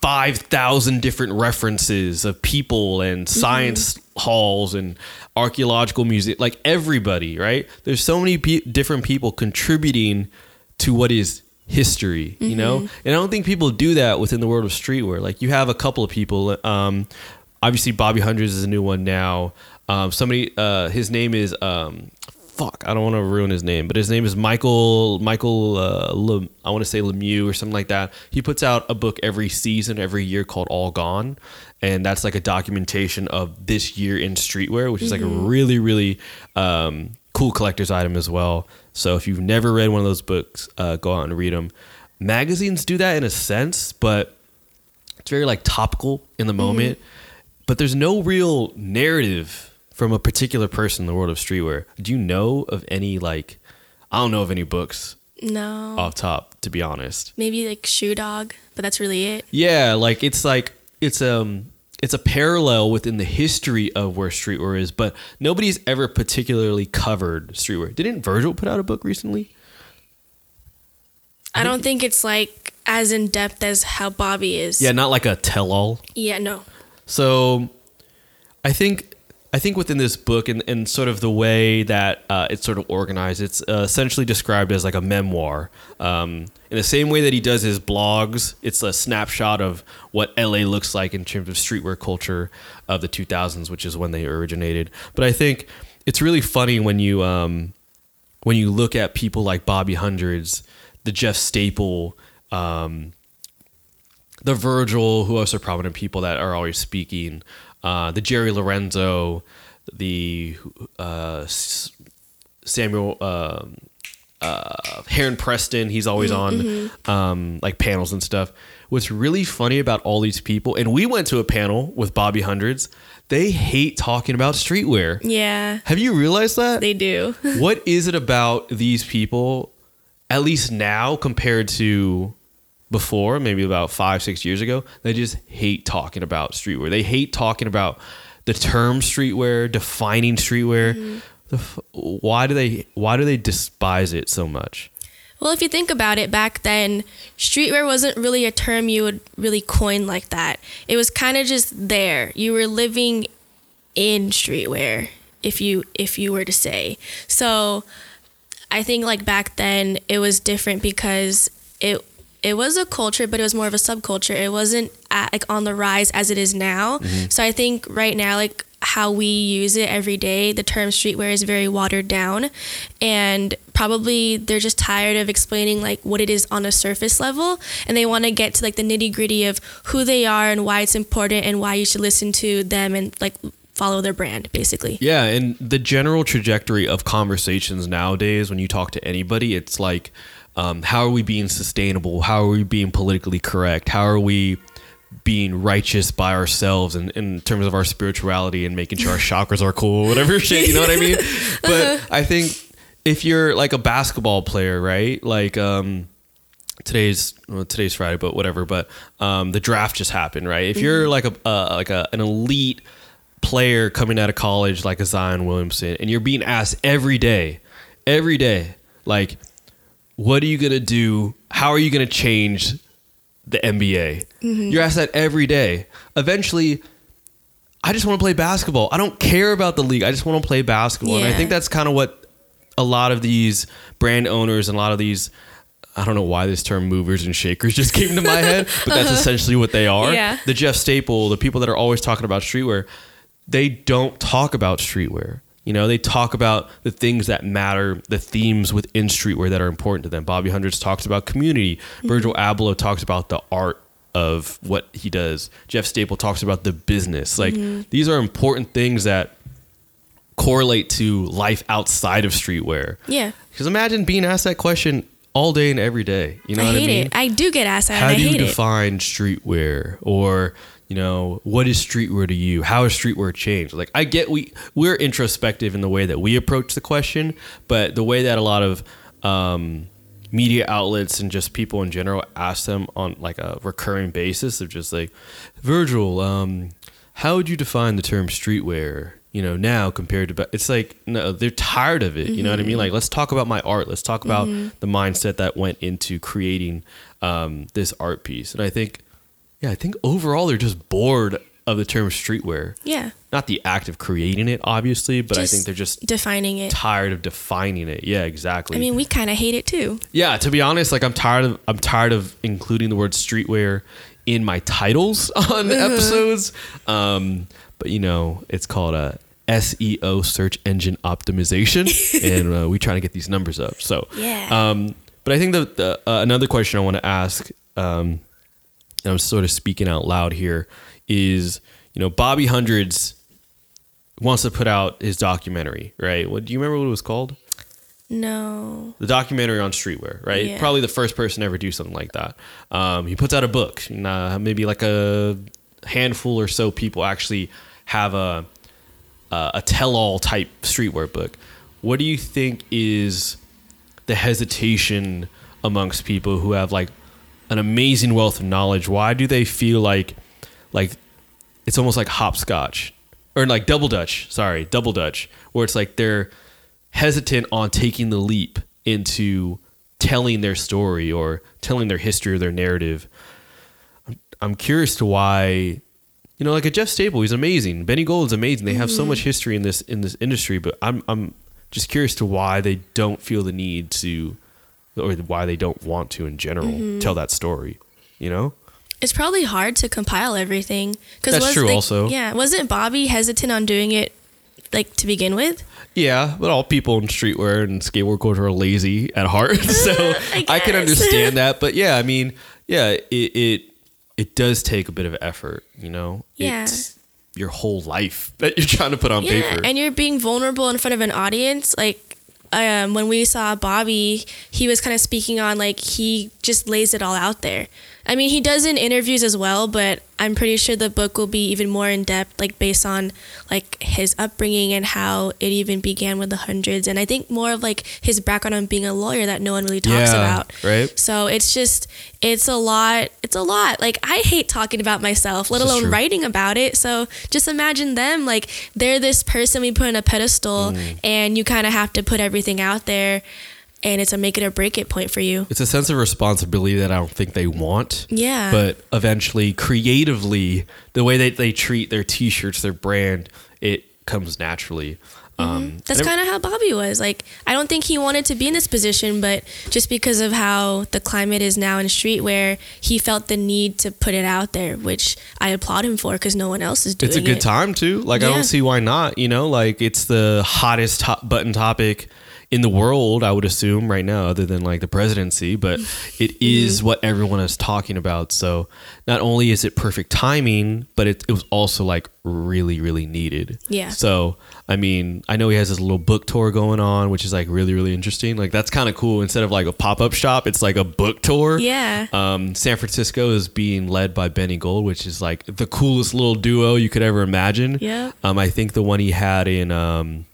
S3: 5,000 different references of people and science halls and archaeological music, like everybody, right? There's so many pe- different people contributing to what is history, you know? And I don't think people do that within the world of streetwear. Like you have a couple of people, um, obviously Bobby Hundreds is a new one now. Um, somebody, uh, his name is, um, fuck, I don't want to ruin his name, but his name is Michael Michael uh, Lem, I want to say Lemieux or something like that. He puts out a book every season, every year called All Gone, and that's like a documentation of this year in streetwear, which is like a really really um, cool collector's item as well. So if you've never read one of those books, uh, go out and read them. Magazines do that in a sense, but it's very like topical in the moment. But there's no real narrative from a particular person in the world of streetwear. Do you know of any like I don't know of any books
S4: No.
S3: off top to be honest.
S4: Maybe like Shoe Dog, but that's really it.
S3: Yeah, like it's like it's um it's a parallel within the history of where streetwear is, but nobody's ever particularly covered streetwear. Didn't Virgil put out a book recently?
S4: I don't think it's like as in depth as how Bobby is.
S3: Yeah, not like a tell-all.
S4: Yeah, no.
S3: So, I think I think within this book and, and sort of the way that uh, it's sort of organized, it's uh, essentially described as like a memoir. Um, in the same way that he does his blogs, it's a snapshot of what LA looks like in terms of streetwear culture of the 2000s, which is when they originated. But I think it's really funny when you um, when you look at people like Bobby Hundreds, the Jeff Staple. Um, the Virgil, who else are so prominent people that are always speaking, uh, the Jerry Lorenzo, the uh, Samuel uh, uh, Heron Preston. He's always on um, like panels and stuff. What's really funny about all these people, and we went to a panel with Bobby Hundreds. They hate talking about streetwear.
S4: Yeah,
S3: Have you realized that?
S4: they do.
S3: what is it about these people, at least now compared to before, maybe about five, six years ago? They just hate talking about streetwear. They hate talking about the term streetwear, defining streetwear. Mm-hmm. The f- why do they why do they despise it so much?
S4: Well, if you think about it, back then, streetwear wasn't really a term you would really coin like that. It was kind of just there. You were living in streetwear, if you if you were to say. So, I think like back then it was different because it it was a culture, but it was more of a subculture. It wasn't at, like on the rise as it is now. Mm-hmm. So I think right now, like how we use it every day, the term streetwear is very watered down, and probably they're just tired of explaining like what it is on a surface level, and they want to get to like the nitty gritty of who they are and why it's important and why you should listen to them and like follow their brand, basically.
S3: Yeah, and the general trajectory of conversations nowadays, when you talk to anybody, it's like, um, how are we being sustainable? How are we being politically correct? How are we being righteous by ourselves and in terms of our spirituality and making sure our chakras are cool, whatever shit, you know what I mean? But I think if you're like a basketball player, right? Like, um, today's well, today's Friday, but whatever. But um, the draft just happened, right? If you're like a uh, like a, an elite player coming out of college, like a Zion Williamson, and you're being asked every day, every day, like, what are you gonna do? How are you gonna change the NBA? Mm-hmm. You're asked that every day. Eventually. I just want to play basketball. I don't care about the league. I just want to play basketball. And I think that's kind of what a lot of these brand owners and a lot of these I don't know why this term movers and shakers just came to my head, but that's uh-huh. essentially what they are.
S4: Yeah.
S3: The Jeff Staple, the people that are always talking about streetwear, they don't talk about streetwear. You know, they talk about the things that matter, the themes within streetwear that are important to them. Bobby Hundreds talks about community. Mm-hmm. Virgil Abloh talks about the art of what he does. Jeff Staple talks about the business. Like mm-hmm. these are important things that correlate to life outside of streetwear.
S4: Yeah.
S3: Because imagine being asked that question all day and every day. You know
S4: I
S3: what I
S4: hate
S3: mean?
S4: it. I do get asked that,
S3: How do you
S4: hate it.
S3: define streetwear? Or, you know, what is streetwear to you? How has streetwear changed? Like I get we we're introspective in the way that we approach the question, but the way that a lot of um media outlets and just people in general ask them on like a recurring basis of just like Virgil, um, how would you define the term streetwear? You know, now compared to, ba-" it's like no, they're tired of it. You know what I mean? Like, let's talk about my art. Let's talk about the mindset that went into creating um, this art piece. And I think, yeah, I think overall they're just bored of the term streetwear.
S4: yeah.
S3: Not the act of creating it, obviously, but I think they're just
S4: Defining it.
S3: tired of defining it. Yeah, exactly.
S4: I mean, we kind of hate it too.
S3: Yeah, to be honest, like I'm tired of I'm tired of including the word streetwear in my titles on episodes. Um, but you know, it's called a SEO search engine optimization, and uh, we try to get these numbers up. So
S4: Yeah.
S3: Um, but I think the, the uh, another question I want to ask, um, and I'm sort of speaking out loud here, is you know Bobby Hundreds wants to put out his documentary, right? What do you remember what it was called?
S4: No.
S3: the documentary on streetwear, right?
S4: Yeah.
S3: Probably the first person to ever do something like that. Um, he puts out a book. and, uh, maybe like a handful or so people actually have a a, a tell-all type streetwear book. What do you think is the hesitation amongst people who have like an amazing wealth of knowledge, why do they feel like like it's almost like hopscotch or like double dutch, sorry, double dutch, where it's like they're hesitant on taking the leap into telling their story or telling their history or their narrative. I'm, I'm curious to why you know, like a Jeff Staple, he's amazing. Benny Gold's amazing. They have so mm-hmm. much history in this in this industry, but I'm I'm just curious to why they don't feel the need to, or why they don't want to in general mm-hmm. tell that story. You know,
S4: It's probably hard to compile everything. Cause
S3: That's
S4: was,
S3: true
S4: like,
S3: also.
S4: Yeah, wasn't Bobby hesitant on doing it, like to begin with?
S3: yeah, but all people in streetwear and skateboard culture are lazy at heart, so
S4: I
S3: I, can understand that. But yeah, I mean, yeah, it it it does take a bit of effort. You know,
S4: Yeah.
S3: it's your whole life that you're trying to put on
S4: Yeah,
S3: paper.
S4: and you're being vulnerable in front of an audience. Like um, when we saw Bobby, he was kind of speaking on like he just lays it all out there. I mean, he does in interviews as well, but I'm pretty sure the book will be even more in depth, like based on like his upbringing and how it even began with the hundreds, and I think more of like his background on being a lawyer that no one really talks
S3: Yeah,
S4: about.
S3: right?
S4: So it's just it's a lot. It's a lot. Like I hate talking about myself, let
S3: This
S4: alone writing about it. So just imagine them like they're this person we put on a pedestal,
S3: Mm.
S4: and you kind of have to put everything out there, and it's a make it or break it point for you.
S3: it's a sense of responsibility that I don't think they want.
S4: Yeah.
S3: But eventually, creatively, the way that they treat their T-shirts, their brand, it comes naturally. Um,
S4: That's kind of how Bobby was. Like, I don't think he wanted to be in this position, but just because of how the climate is now in streetwear, he felt the need to put it out there, which I applaud him for because no one else is doing it.
S3: it's a good
S4: it.
S3: time too. Like I don't see why not. You know, like it's the hottest hot button topic in the world. I would assume right now, other than like the presidency, but it is Mm-hmm. what everyone is talking about. So not only is it perfect timing, but it, it was also like really, really needed.
S4: Yeah.
S3: So I mean, I know he has this little book tour going on, which is like really, really interesting. Like that's kind of cool. Instead of like a pop up shop, it's like a book tour.
S4: Yeah.
S3: Um, San Francisco is being led by Benny Gold, which is like the coolest little duo you could ever imagine.
S4: Yeah.
S3: Um, I think the one he had in um,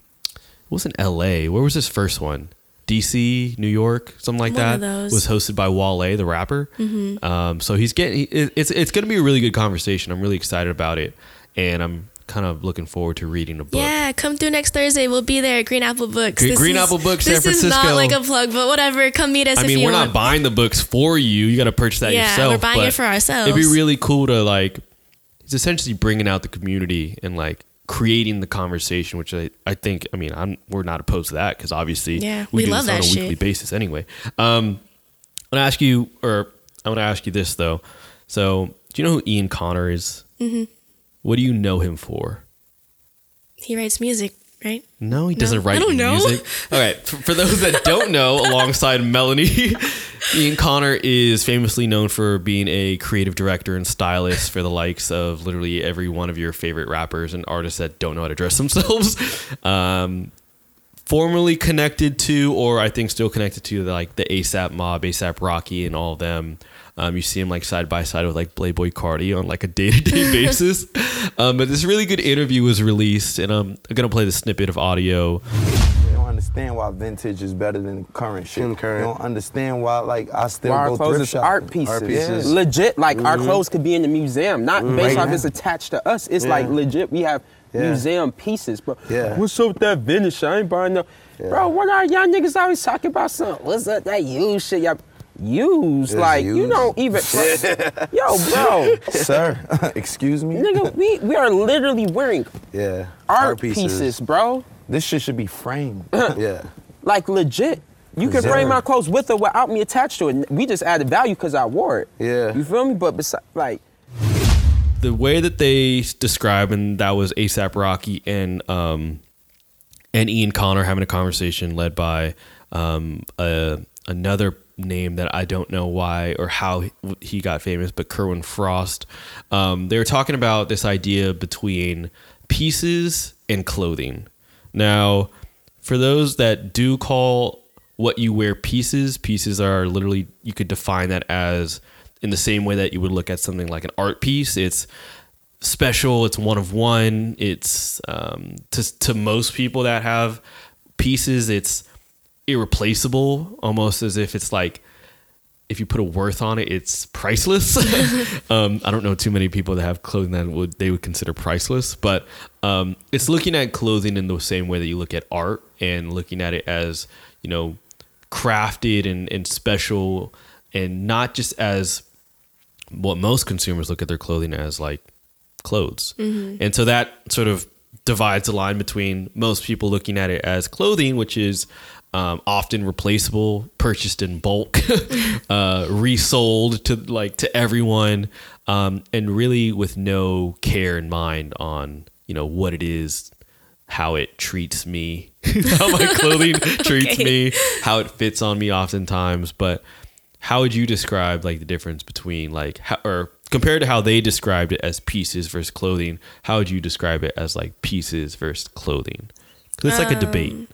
S3: wasn't L.A. Where was his first one? D.C., New York, something like
S4: One
S3: that.
S4: of those.
S3: Was hosted by Wale, the rapper. Mm-hmm. Um, so he's getting. he- It's it's going to be a really good conversation. I'm really excited about it, and I'm kind of looking forward to reading the book.
S4: Yeah, come through next Thursday. We'll be there at Green Apple Books.
S3: Green- Green Apple Books, San
S4: This is not like a plug, but whatever. Come meet us
S3: I
S4: if
S3: mean, we're
S4: want.
S3: not buying the books for you. You got to purchase that
S4: Yeah,
S3: yourself.
S4: we're buying
S3: but
S4: it for ourselves.
S3: It'd be really cool to like. It's essentially bringing out the community and like creating the conversation, which I, I think. I mean, I'm we're not opposed to that because obviously
S4: Yeah,
S3: we,
S4: we
S3: do
S4: love
S3: this on a
S4: that
S3: weekly basis anyway. Um, I'm gonna ask you, or I want to ask you this though. So, do you know who Ian Connor is? Mm-hmm. What do you know him for?
S4: he writes music, right?
S3: No, he doesn't write
S4: I don't know.
S3: music. All right, for, for those that don't know, alongside Melanie, Ian Connor is famously known for being a creative director and stylist for the likes of literally every one of your favorite rappers and artists that don't know how to dress themselves. Um, formerly connected to, or I think still connected to, like the ASAP Mob, ASAP Rocky, and all of them. Um, you see him like side by side with like Playboi Carti on like a day to day basis. Um, but this really good interview was released, and I'm gonna play the snippet of audio.
S1: You don't understand why vintage is better than current shit.
S5: Than current.
S1: You don't understand why, like, I still
S5: Why our
S1: go
S5: clothes
S1: thrift
S5: is
S1: shopping.
S5: art pieces.
S1: Art pieces.
S5: Legit, like our clothes could be in the museum, not based
S1: Right
S5: off
S1: now.
S5: it's attached to us. It's
S1: Yeah.
S5: like legit. We have
S1: Yeah.
S5: museum pieces, bro.
S1: Yeah.
S5: What's up with that vintage? shit? I ain't buying no.
S1: Yeah.
S5: Bro, what are y'all niggas always talking about? Something? What's up that used shit? Y'all used
S1: It's
S5: like you
S1: used.
S5: don't even. Yo, bro,
S1: Sir, excuse me?
S5: nigga, we we are literally wearing
S1: Yeah.
S5: art, pieces. bro.
S1: This shit should be framed. yeah.
S5: Like legit. You can frame my clothes with or without me attached to it. We just added value because I wore it.
S1: Yeah.
S5: You feel me? But besides, like.
S3: the way that they describe and that was ASAP Rocky and um and Ian Connor having a conversation led by um a, another name that I don't know why or how he- got famous but Kerwin Frost um they were talking about this idea between pieces and clothing now for those that do call what you wear pieces, pieces are literally you could define that as in the same way that you would look at something like an art piece. It's special. It's one of one. It's um, to to most people that have pieces, it's irreplaceable, almost as if it's like if you put a worth on it, it's priceless. um, I don't know too many people that have clothing that would they would consider priceless, but um, it's looking at clothing in the same way that you look at art and looking at it as you know crafted and, and special and not just as what most consumers look at their clothing as like clothes. And so that sort of divides the line between most people looking at it as clothing, which is um, often replaceable, purchased in bulk, uh, resold to like to everyone, um, and really with no care in mind on you know what it is, how it treats me, how my clothing treats me, how it fits on me oftentimes. But how would you describe like the difference between like how, or compared to how they described it as pieces versus clothing? How would you describe it as like pieces versus clothing? Because it's like a debate.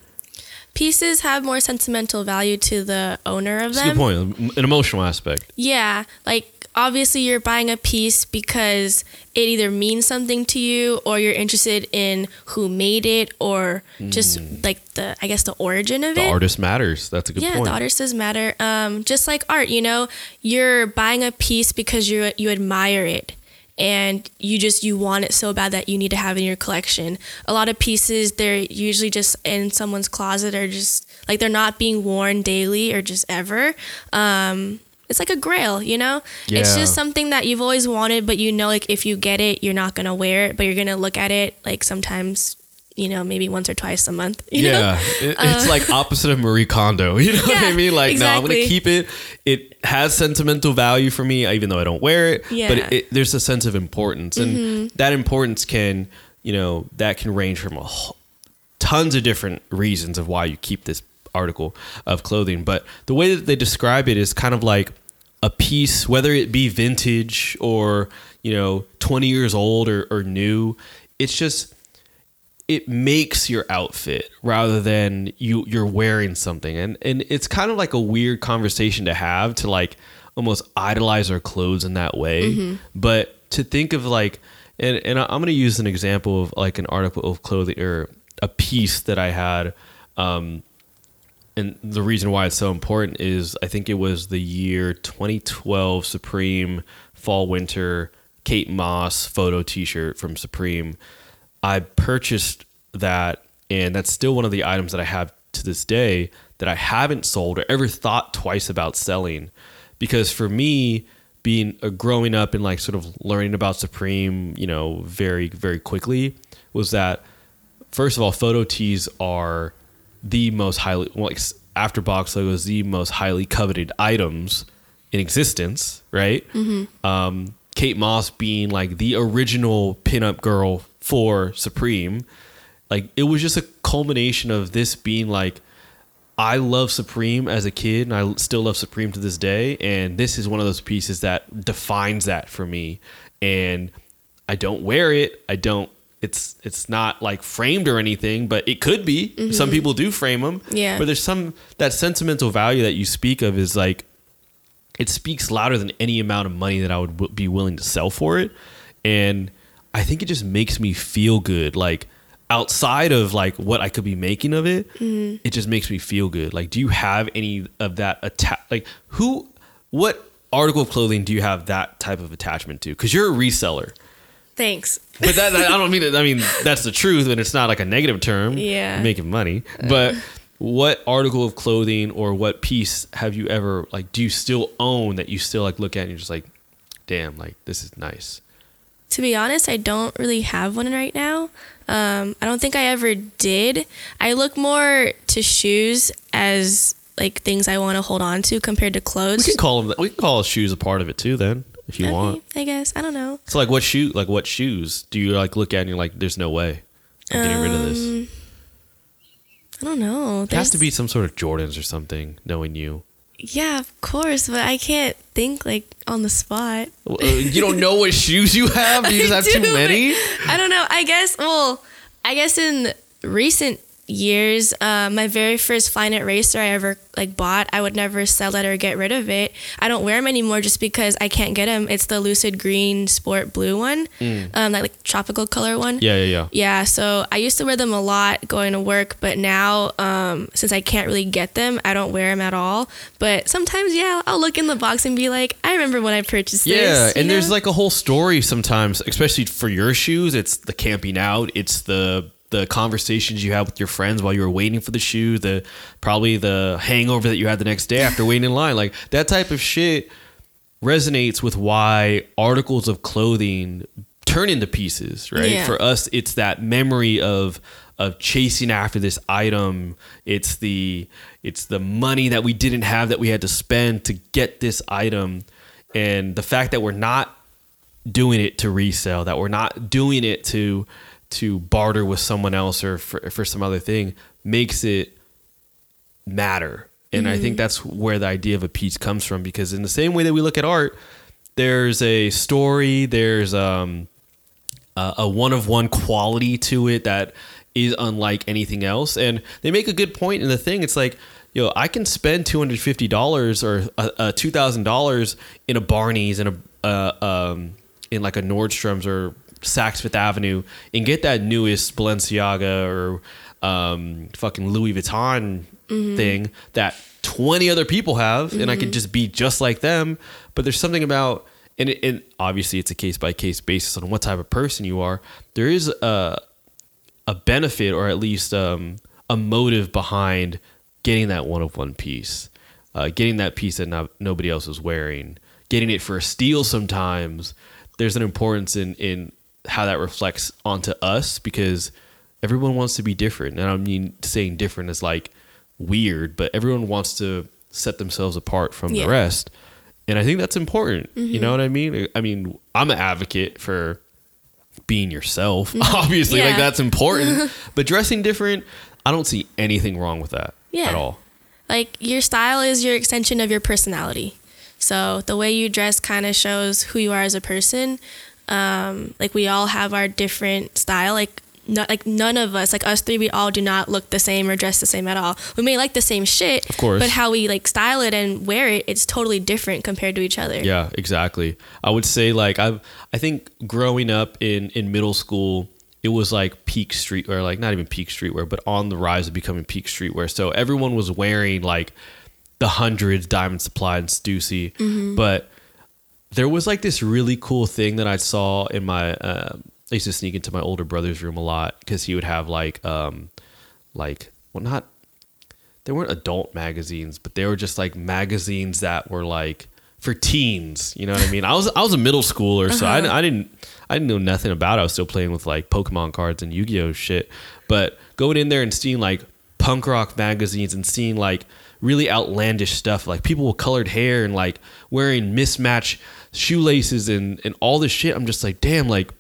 S4: Pieces have more sentimental value to the owner of
S3: a
S4: them.
S3: good point. An emotional aspect.
S4: Yeah, like obviously you're buying a piece because it either means something to you or you're interested in who made it or just like the I guess the origin of
S3: Hmm. The
S4: it.
S3: artist matters. That's a good
S4: yeah,
S3: point.
S4: Yeah, the artist does matter. Um, just like art, you know, you're buying a piece because you you admire it, and you just you want it so bad that you need to have it in your collection. A lot of pieces they're usually just in someone's closet or just like they're not being worn daily or just ever. Um, it's like a grail, you know. It's just something that you've always wanted, but you know, like if you get it, you're not gonna wear it, but you're gonna look at it like sometimes. You know, maybe once or twice a month. You know?
S3: yeah, it- it's uh, like opposite of Marie Kondo. You know what I mean? Like, no, I'm gonna keep it. It has sentimental value for me, even though I don't wear it. But
S4: Yeah.
S3: it, it, there's a sense of importance, and mm-hmm. that importance can, you know, that can range from a whole, tons of different reasons of why you keep this article of clothing. But the way that they describe it is kind of like a piece, whether it be vintage or you know, 20 years old or, or new. It's just it makes your outfit rather than you you're wearing something. And and it's kind of like a weird conversation to have to like almost idolize our clothes in that way. But to think of like and and I'm going to use an example of like an article of clothing or a piece that I had um and the reason why it's so important is I think it was the year 2012 Supreme Fall Winter Kate Moss photo T-shirt from Supreme. I purchased that, and that's still one of the items that I have to this day that I haven't sold or ever thought twice about selling, because for me, being uh, growing up and like sort of learning about Supreme, you know, very very quickly, was that first of all, photo tees are the most highly well, like after box logos, the most highly coveted items in existence, right? Um, Kate Moss being like the original pinup girl for Supreme, like it was just a culmination of this being like. I love Supreme as a kid, and I still love Supreme to this day. And this is one of those pieces that defines that for me. And I don't wear it. I don't. It's it's not like framed or anything, but it could be. Mm-hmm. Some people do frame them.
S4: Yeah.
S3: But there's some that sentimental value that you speak of is like it speaks louder than any amount of money that I would w- be willing to sell for it. And I think it just makes me feel good. Like outside of like what I could be making of it, mm-hmm. it just makes me feel good. Like, do you have any of that atta- Like, who, what article of clothing do you have that type of attachment to? Because you're a reseller.
S4: Thanks.
S3: But that, that- I don't mean it. I mean that's the truth, and it's not like a negative term.
S4: Yeah.
S3: You're making money. Uh. But what article of clothing or what piece have you ever like? Do you still own that you still like look at and you're just like, damn, like this is nice.
S4: To be honest, I don't really have one right now. Um, I don't think I ever did. I look more to shoes as like things I want to hold on to compared to clothes.
S3: We can call them. We can call shoes a part of it too. Then, if you
S4: Okay,
S3: want.
S4: I guess. I don't know.
S3: So like, what shoe? Like, what shoes do you like look at and you're like, there's no way I'm getting rid of this.
S4: Um, I don't know.
S3: It has to be some sort of Jordans or something. Knowing you,
S4: Yeah, of course, but I can't think like on the spot.
S3: Uh, you don't know what shoes you have. You just have too
S4: do, but
S3: many?
S4: I don't know. I guess. Well, I guess in recent years. Um, my very first Flyknit racer I ever like bought, I would never sell it or get rid of it. I don't wear them anymore just because I can't get them. It's the Lucid Green Sport Blue one, um, that like tropical color one.
S3: Yeah, yeah, yeah.
S4: Yeah, so I used to wear them a lot going to work, but now um, since I can't really get them, I don't wear them at all. But sometimes, yeah, I'll look in the box and be like, I remember when I purchased this.
S3: Yeah, and there's like a whole story sometimes, especially for your shoes. It's the camping out. It's the the conversations you had with your friends while you were waiting for the shoe. The probably the hangover that you had the next day after waiting in line. Like that type of shit resonates with why articles of clothing turn into pieces. Right.
S4: Yeah.
S3: For us, it's that memory of of chasing after this item. It's the it's the money that we didn't have that we had to spend to get this item, and the fact that we're not doing it to resell, that we're not doing it to to barter with someone else or for, for some other thing makes it matter. And I think that's where the idea of a piece comes from because in the same way that we look at art, there's a story, there's um, a, a one of one quality to it that is unlike anything else. And they make a good point in the thing. It's like, yo, I can spend two hundred fifty dollars or uh, uh, two thousand dollars in a Barney's in a uh, um, in like a Nordstrom's or Saks Fifth Avenue and get that newest Balenciaga or um, fucking Louis Vuitton thing that twenty other people have, and I could just be just like them. But there's something about and, it, and obviously it's a case by case basis on what type of person you are. There is a a benefit or at least um, a motive behind getting that one of one piece, uh, getting that piece that not, nobody else is wearing, getting it for a steal. Sometimes there's an importance in in how that reflects onto us because everyone wants to be different, and I mean saying different is like weird, but everyone wants to set themselves apart from
S4: Yeah.
S3: the rest. And I think that's important. You know mm-hmm. what I mean? I mean, I'm an advocate for being yourself. Mm-hmm. Obviously, like that's important. but dressing different, I don't see anything wrong with that
S4: Yeah.
S3: at all.
S4: like your style is your extension of your personality. So the way you dress kind of shows who you are as a person. Um, like we all have our different style. Like not like none of us, like us three, we all do not look the same or dress the same at all. We may like the same shit, of
S3: course.
S4: but how we like style it and wear it, it's totally different compared to each other.
S3: Yeah, exactly. I would say like I've I think growing up in in middle school, it was like peak street or like not even peak streetwear, but on the rise of becoming peak streetwear. So everyone was wearing like the hundreds, Diamond Supply and Stussy, but there was like this really cool thing that I saw in my. Uh, I used to sneak into my older brother's room a lot because he would have like, um, like well, not they weren't adult magazines, but they were just like magazines that were like for teens. You know what I mean? I was I was a middle schooler, so I, I didn't I didn't know nothing about. it. I was still playing with like Pokemon cards and Yu Gi Oh shit. But going in there and seeing like punk rock magazines and seeing like really outlandish stuff, like people with colored hair and like wearing mismatched shoelaces and and all this shit. I'm just like, damn, like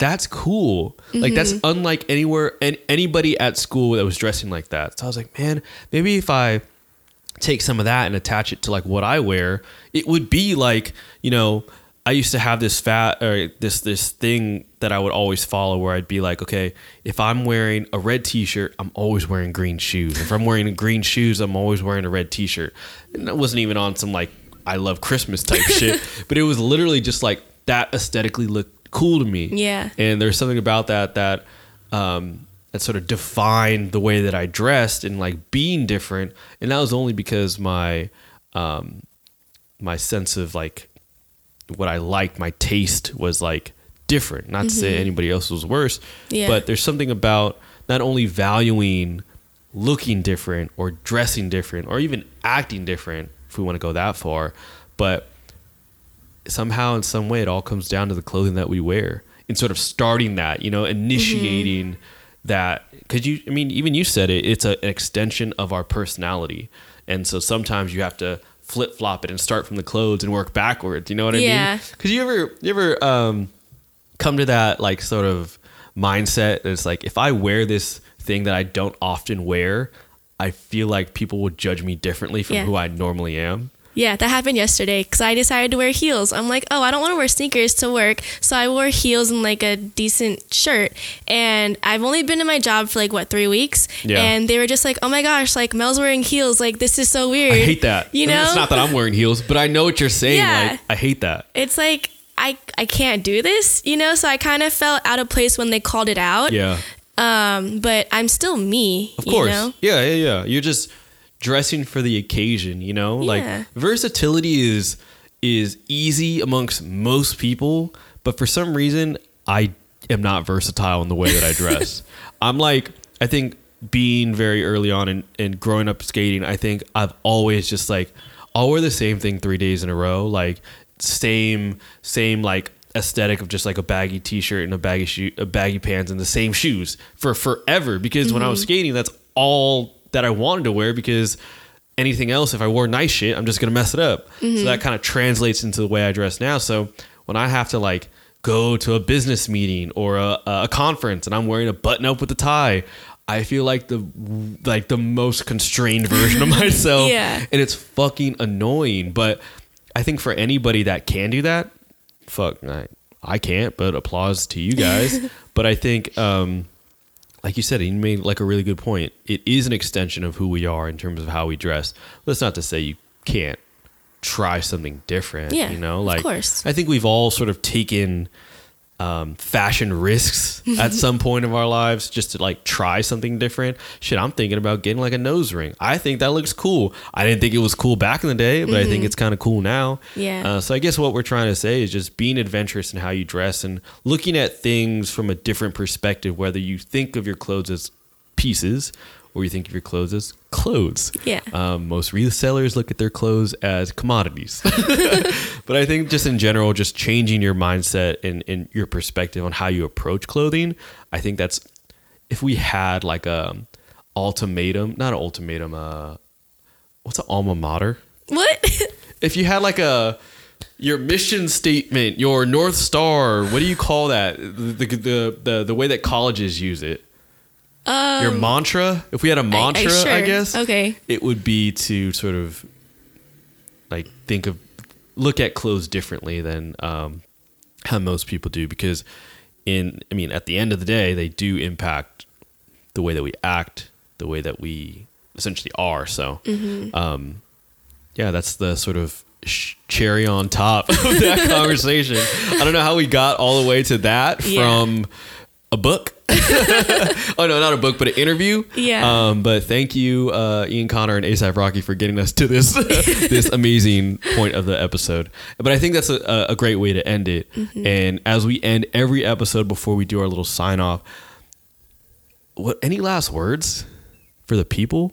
S3: that's cool. Like that's mm-hmm. unlike anywhere and anybody at school that was dressing like that. So I was like, man, maybe if I take some of that and attach it to like what I wear, it would be like, you know, I used to have this fat or this this thing that I would always follow where I'd be like, okay, if I'm wearing a red t-shirt, I'm always wearing green shoes. If I'm wearing green shoes, I'm always wearing a red t-shirt. And that wasn't even on some like I love Christmas type shit, but it was literally just like that aesthetically looked cool to me.
S4: Yeah.
S3: And there's something about that that um, that sort of defined the way that I dressed and like being different. And that was only because my um, my sense of like what I liked, my taste was like different. Not to say anybody else was worse,
S4: Yeah.
S3: but there's something about not only valuing looking different or dressing different or even acting different if we want to go that far, but somehow in some way it all comes down to the clothing that we wear and sort of starting that you know initiating that because you i mean even you said it it's a, an extension of our personality. And so sometimes you have to flip-flop it and start from the clothes and work backwards you know what i
S4: Yeah.
S3: mean because you ever you ever um come to that like sort of mindset that it's like if i wear this thing that i don't often wear i feel like people will judge me differently from
S4: Yeah.
S3: who i normally am
S4: Yeah, that happened yesterday because I decided to wear heels. I'm like, oh, I don't want to wear sneakers to work. So I wore heels and like a decent shirt. And I've only been in my job for like, what, three weeks?
S3: Yeah.
S4: And they were just like, oh my gosh, like Mel's wearing heels. Like, this is so weird.
S3: I hate that.
S4: You
S3: I mean,
S4: know?
S3: it's not that I'm wearing heels, but I know what you're saying.
S4: Yeah.
S3: Like, I hate that.
S4: it's like, I, I can't do this, you know? So I kind of felt out of place when they called it out.
S3: Yeah.
S4: Um, but I'm still me.
S3: Of course.
S4: Know?
S3: Yeah, yeah, yeah. You're just dressing for the occasion, you know?
S4: Yeah.
S3: Like versatility is is easy amongst most people, but for some reason I am not versatile in the way that I dress. I'm like I think being very early on and, and growing up skating, I think I've always just like I'll wear the same thing three days in a row, like same same like aesthetic of just like a baggy t-shirt and a baggy shoe, a baggy pants and the same shoes for forever because when I was mm-hmm. skating that's all that I wanted to wear because anything else if I wore nice shit I'm just to mess it up. So that mm-hmm. kind of translates into the way I dress now. So when I have to like go to a business meeting or a, a conference and I'm wearing a button up with a tie, I feel like the like the most constrained version of myself
S4: Yeah.
S3: and it's fucking annoying. But I think for anybody that can do that, fuck, I, I can't. But applause to you guys. but I think, um, like you said, you made like a really good point. It is an extension of who we are in terms of how we dress. That's not to say you can't try something different.
S4: Yeah,
S3: you know,
S4: of
S3: like
S4: course.
S3: I think we've all sort of taken um, fashion risks at some point of our lives just to like try something different. Shit, I'm thinking about getting like a nose ring. I think that looks cool. I didn't think it was cool back in the day, but I think it's kind of cool now.
S4: Yeah.
S3: Uh, so I guess what we're trying to say is just being adventurous in how you dress and looking at things from a different perspective, whether you think of your clothes as pieces or you think of your clothes as clothes.
S4: Yeah.
S3: Um, most resellers look at their clothes as commodities. but I think just in general, just changing your mindset and, and your perspective on how you approach clothing, I think that's if we had like a ultimatum, not an ultimatum, uh, what's an alma mater?
S4: What?
S3: If you had like a your mission statement, your north star, what do you call that? The the the, the way that colleges use it. Your mantra. If we had a mantra, I,
S4: Um, sure.
S3: guess
S4: Okay.
S3: it would be to sort of like think of look at clothes differently than um, how most people do because in I mean at the end of the day they do impact the way that we act, the way that we essentially are. So um, yeah, that's the sort of sh- cherry on top of that conversation. I don't know how we got all the way to that
S4: Yeah.
S3: from a book. oh no, not a book, but an interview.
S4: Yeah.
S3: Um, but thank you, uh, Ian Connor and ASAP Rocky, for getting us to this this amazing point of the episode. But I think that's a, a great way to end it. And as we end every episode before we do our little sign off, what any last words for the people?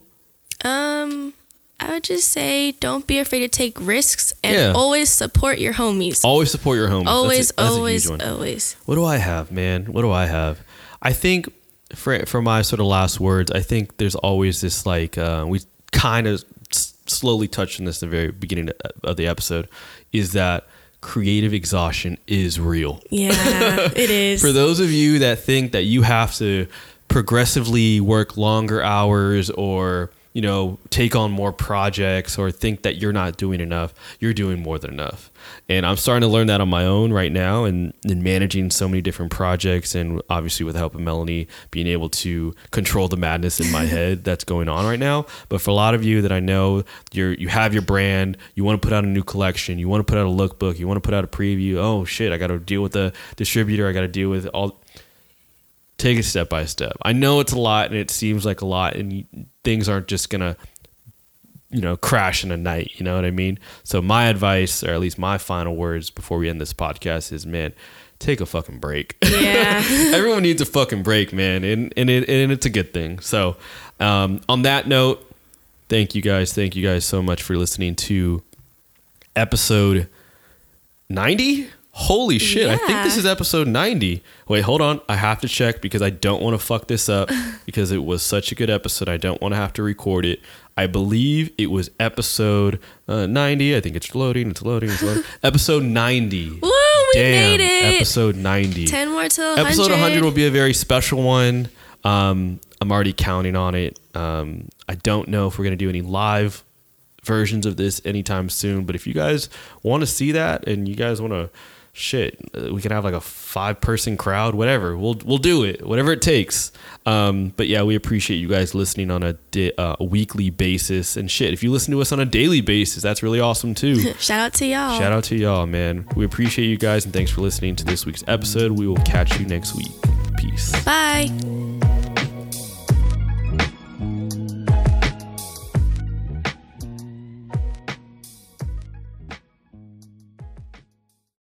S4: Um, I would just say don't be afraid to take risks and
S3: Yeah.
S4: always support your homies.
S3: Always support your homies. That's
S4: always,
S3: that's a huge
S4: always, always.
S3: What do I have, man? What do I have? I think for for my sort of last words, I think there's always this like uh, we kind of s- slowly touched on this at the very beginning of the episode, is that creative exhaustion is real.
S4: Yeah, it is.
S3: For those of you that think that you have to progressively work longer hours or you know take on more projects or think that you're not doing enough you're doing more than enough. And i'm starting to learn that on my own right now and in managing so many different projects and obviously with the help of melanie being able to control the madness in my head that's going on right now. But for a lot of you that i know you're you have your brand you want to put out a new collection you want to put out a lookbook you want to put out a preview oh shit i got to deal with the distributor i got to deal with all take it step by step. I know it's a lot and it seems like a lot and things aren't just going to you know crash in a night, you know what I mean? So my advice or at least my final words before we end this podcast is man, take a fucking break.
S4: yeah.
S3: Everyone needs a fucking break, man, and and it and it's a good thing. So, um, on that note, thank you guys, thank you guys so much for listening to episode ninety. Holy shit! I think this is episode ninety. Wait, hold on. I have to check because I don't want to fuck this up because it was such a good episode. I don't want to have to record it. I believe it was episode uh, ninety. I think it's loading. It's loading. It's loading. episode ninety.
S4: Woo, we
S3: Damn,
S4: made it.
S3: episode ninety.
S4: Ten more to 100.
S3: Episode 100 will be a very special one. Um, I'm already counting on it. Um, I don't know if we're going to do any live versions of this anytime soon. But if you guys want to see that and you guys want to shit, uh, we can have like a five person crowd, whatever. We'll we'll do it, whatever it takes. Um, but yeah, we appreciate you guys listening on a, di- uh, a weekly basis and shit. If you listen to us on a daily basis, that's really awesome too.
S4: Shout out to y'all.
S3: Shout out to y'all, man. We appreciate you guys and thanks for listening to this week's episode. We will catch you next week. Peace.
S4: Bye.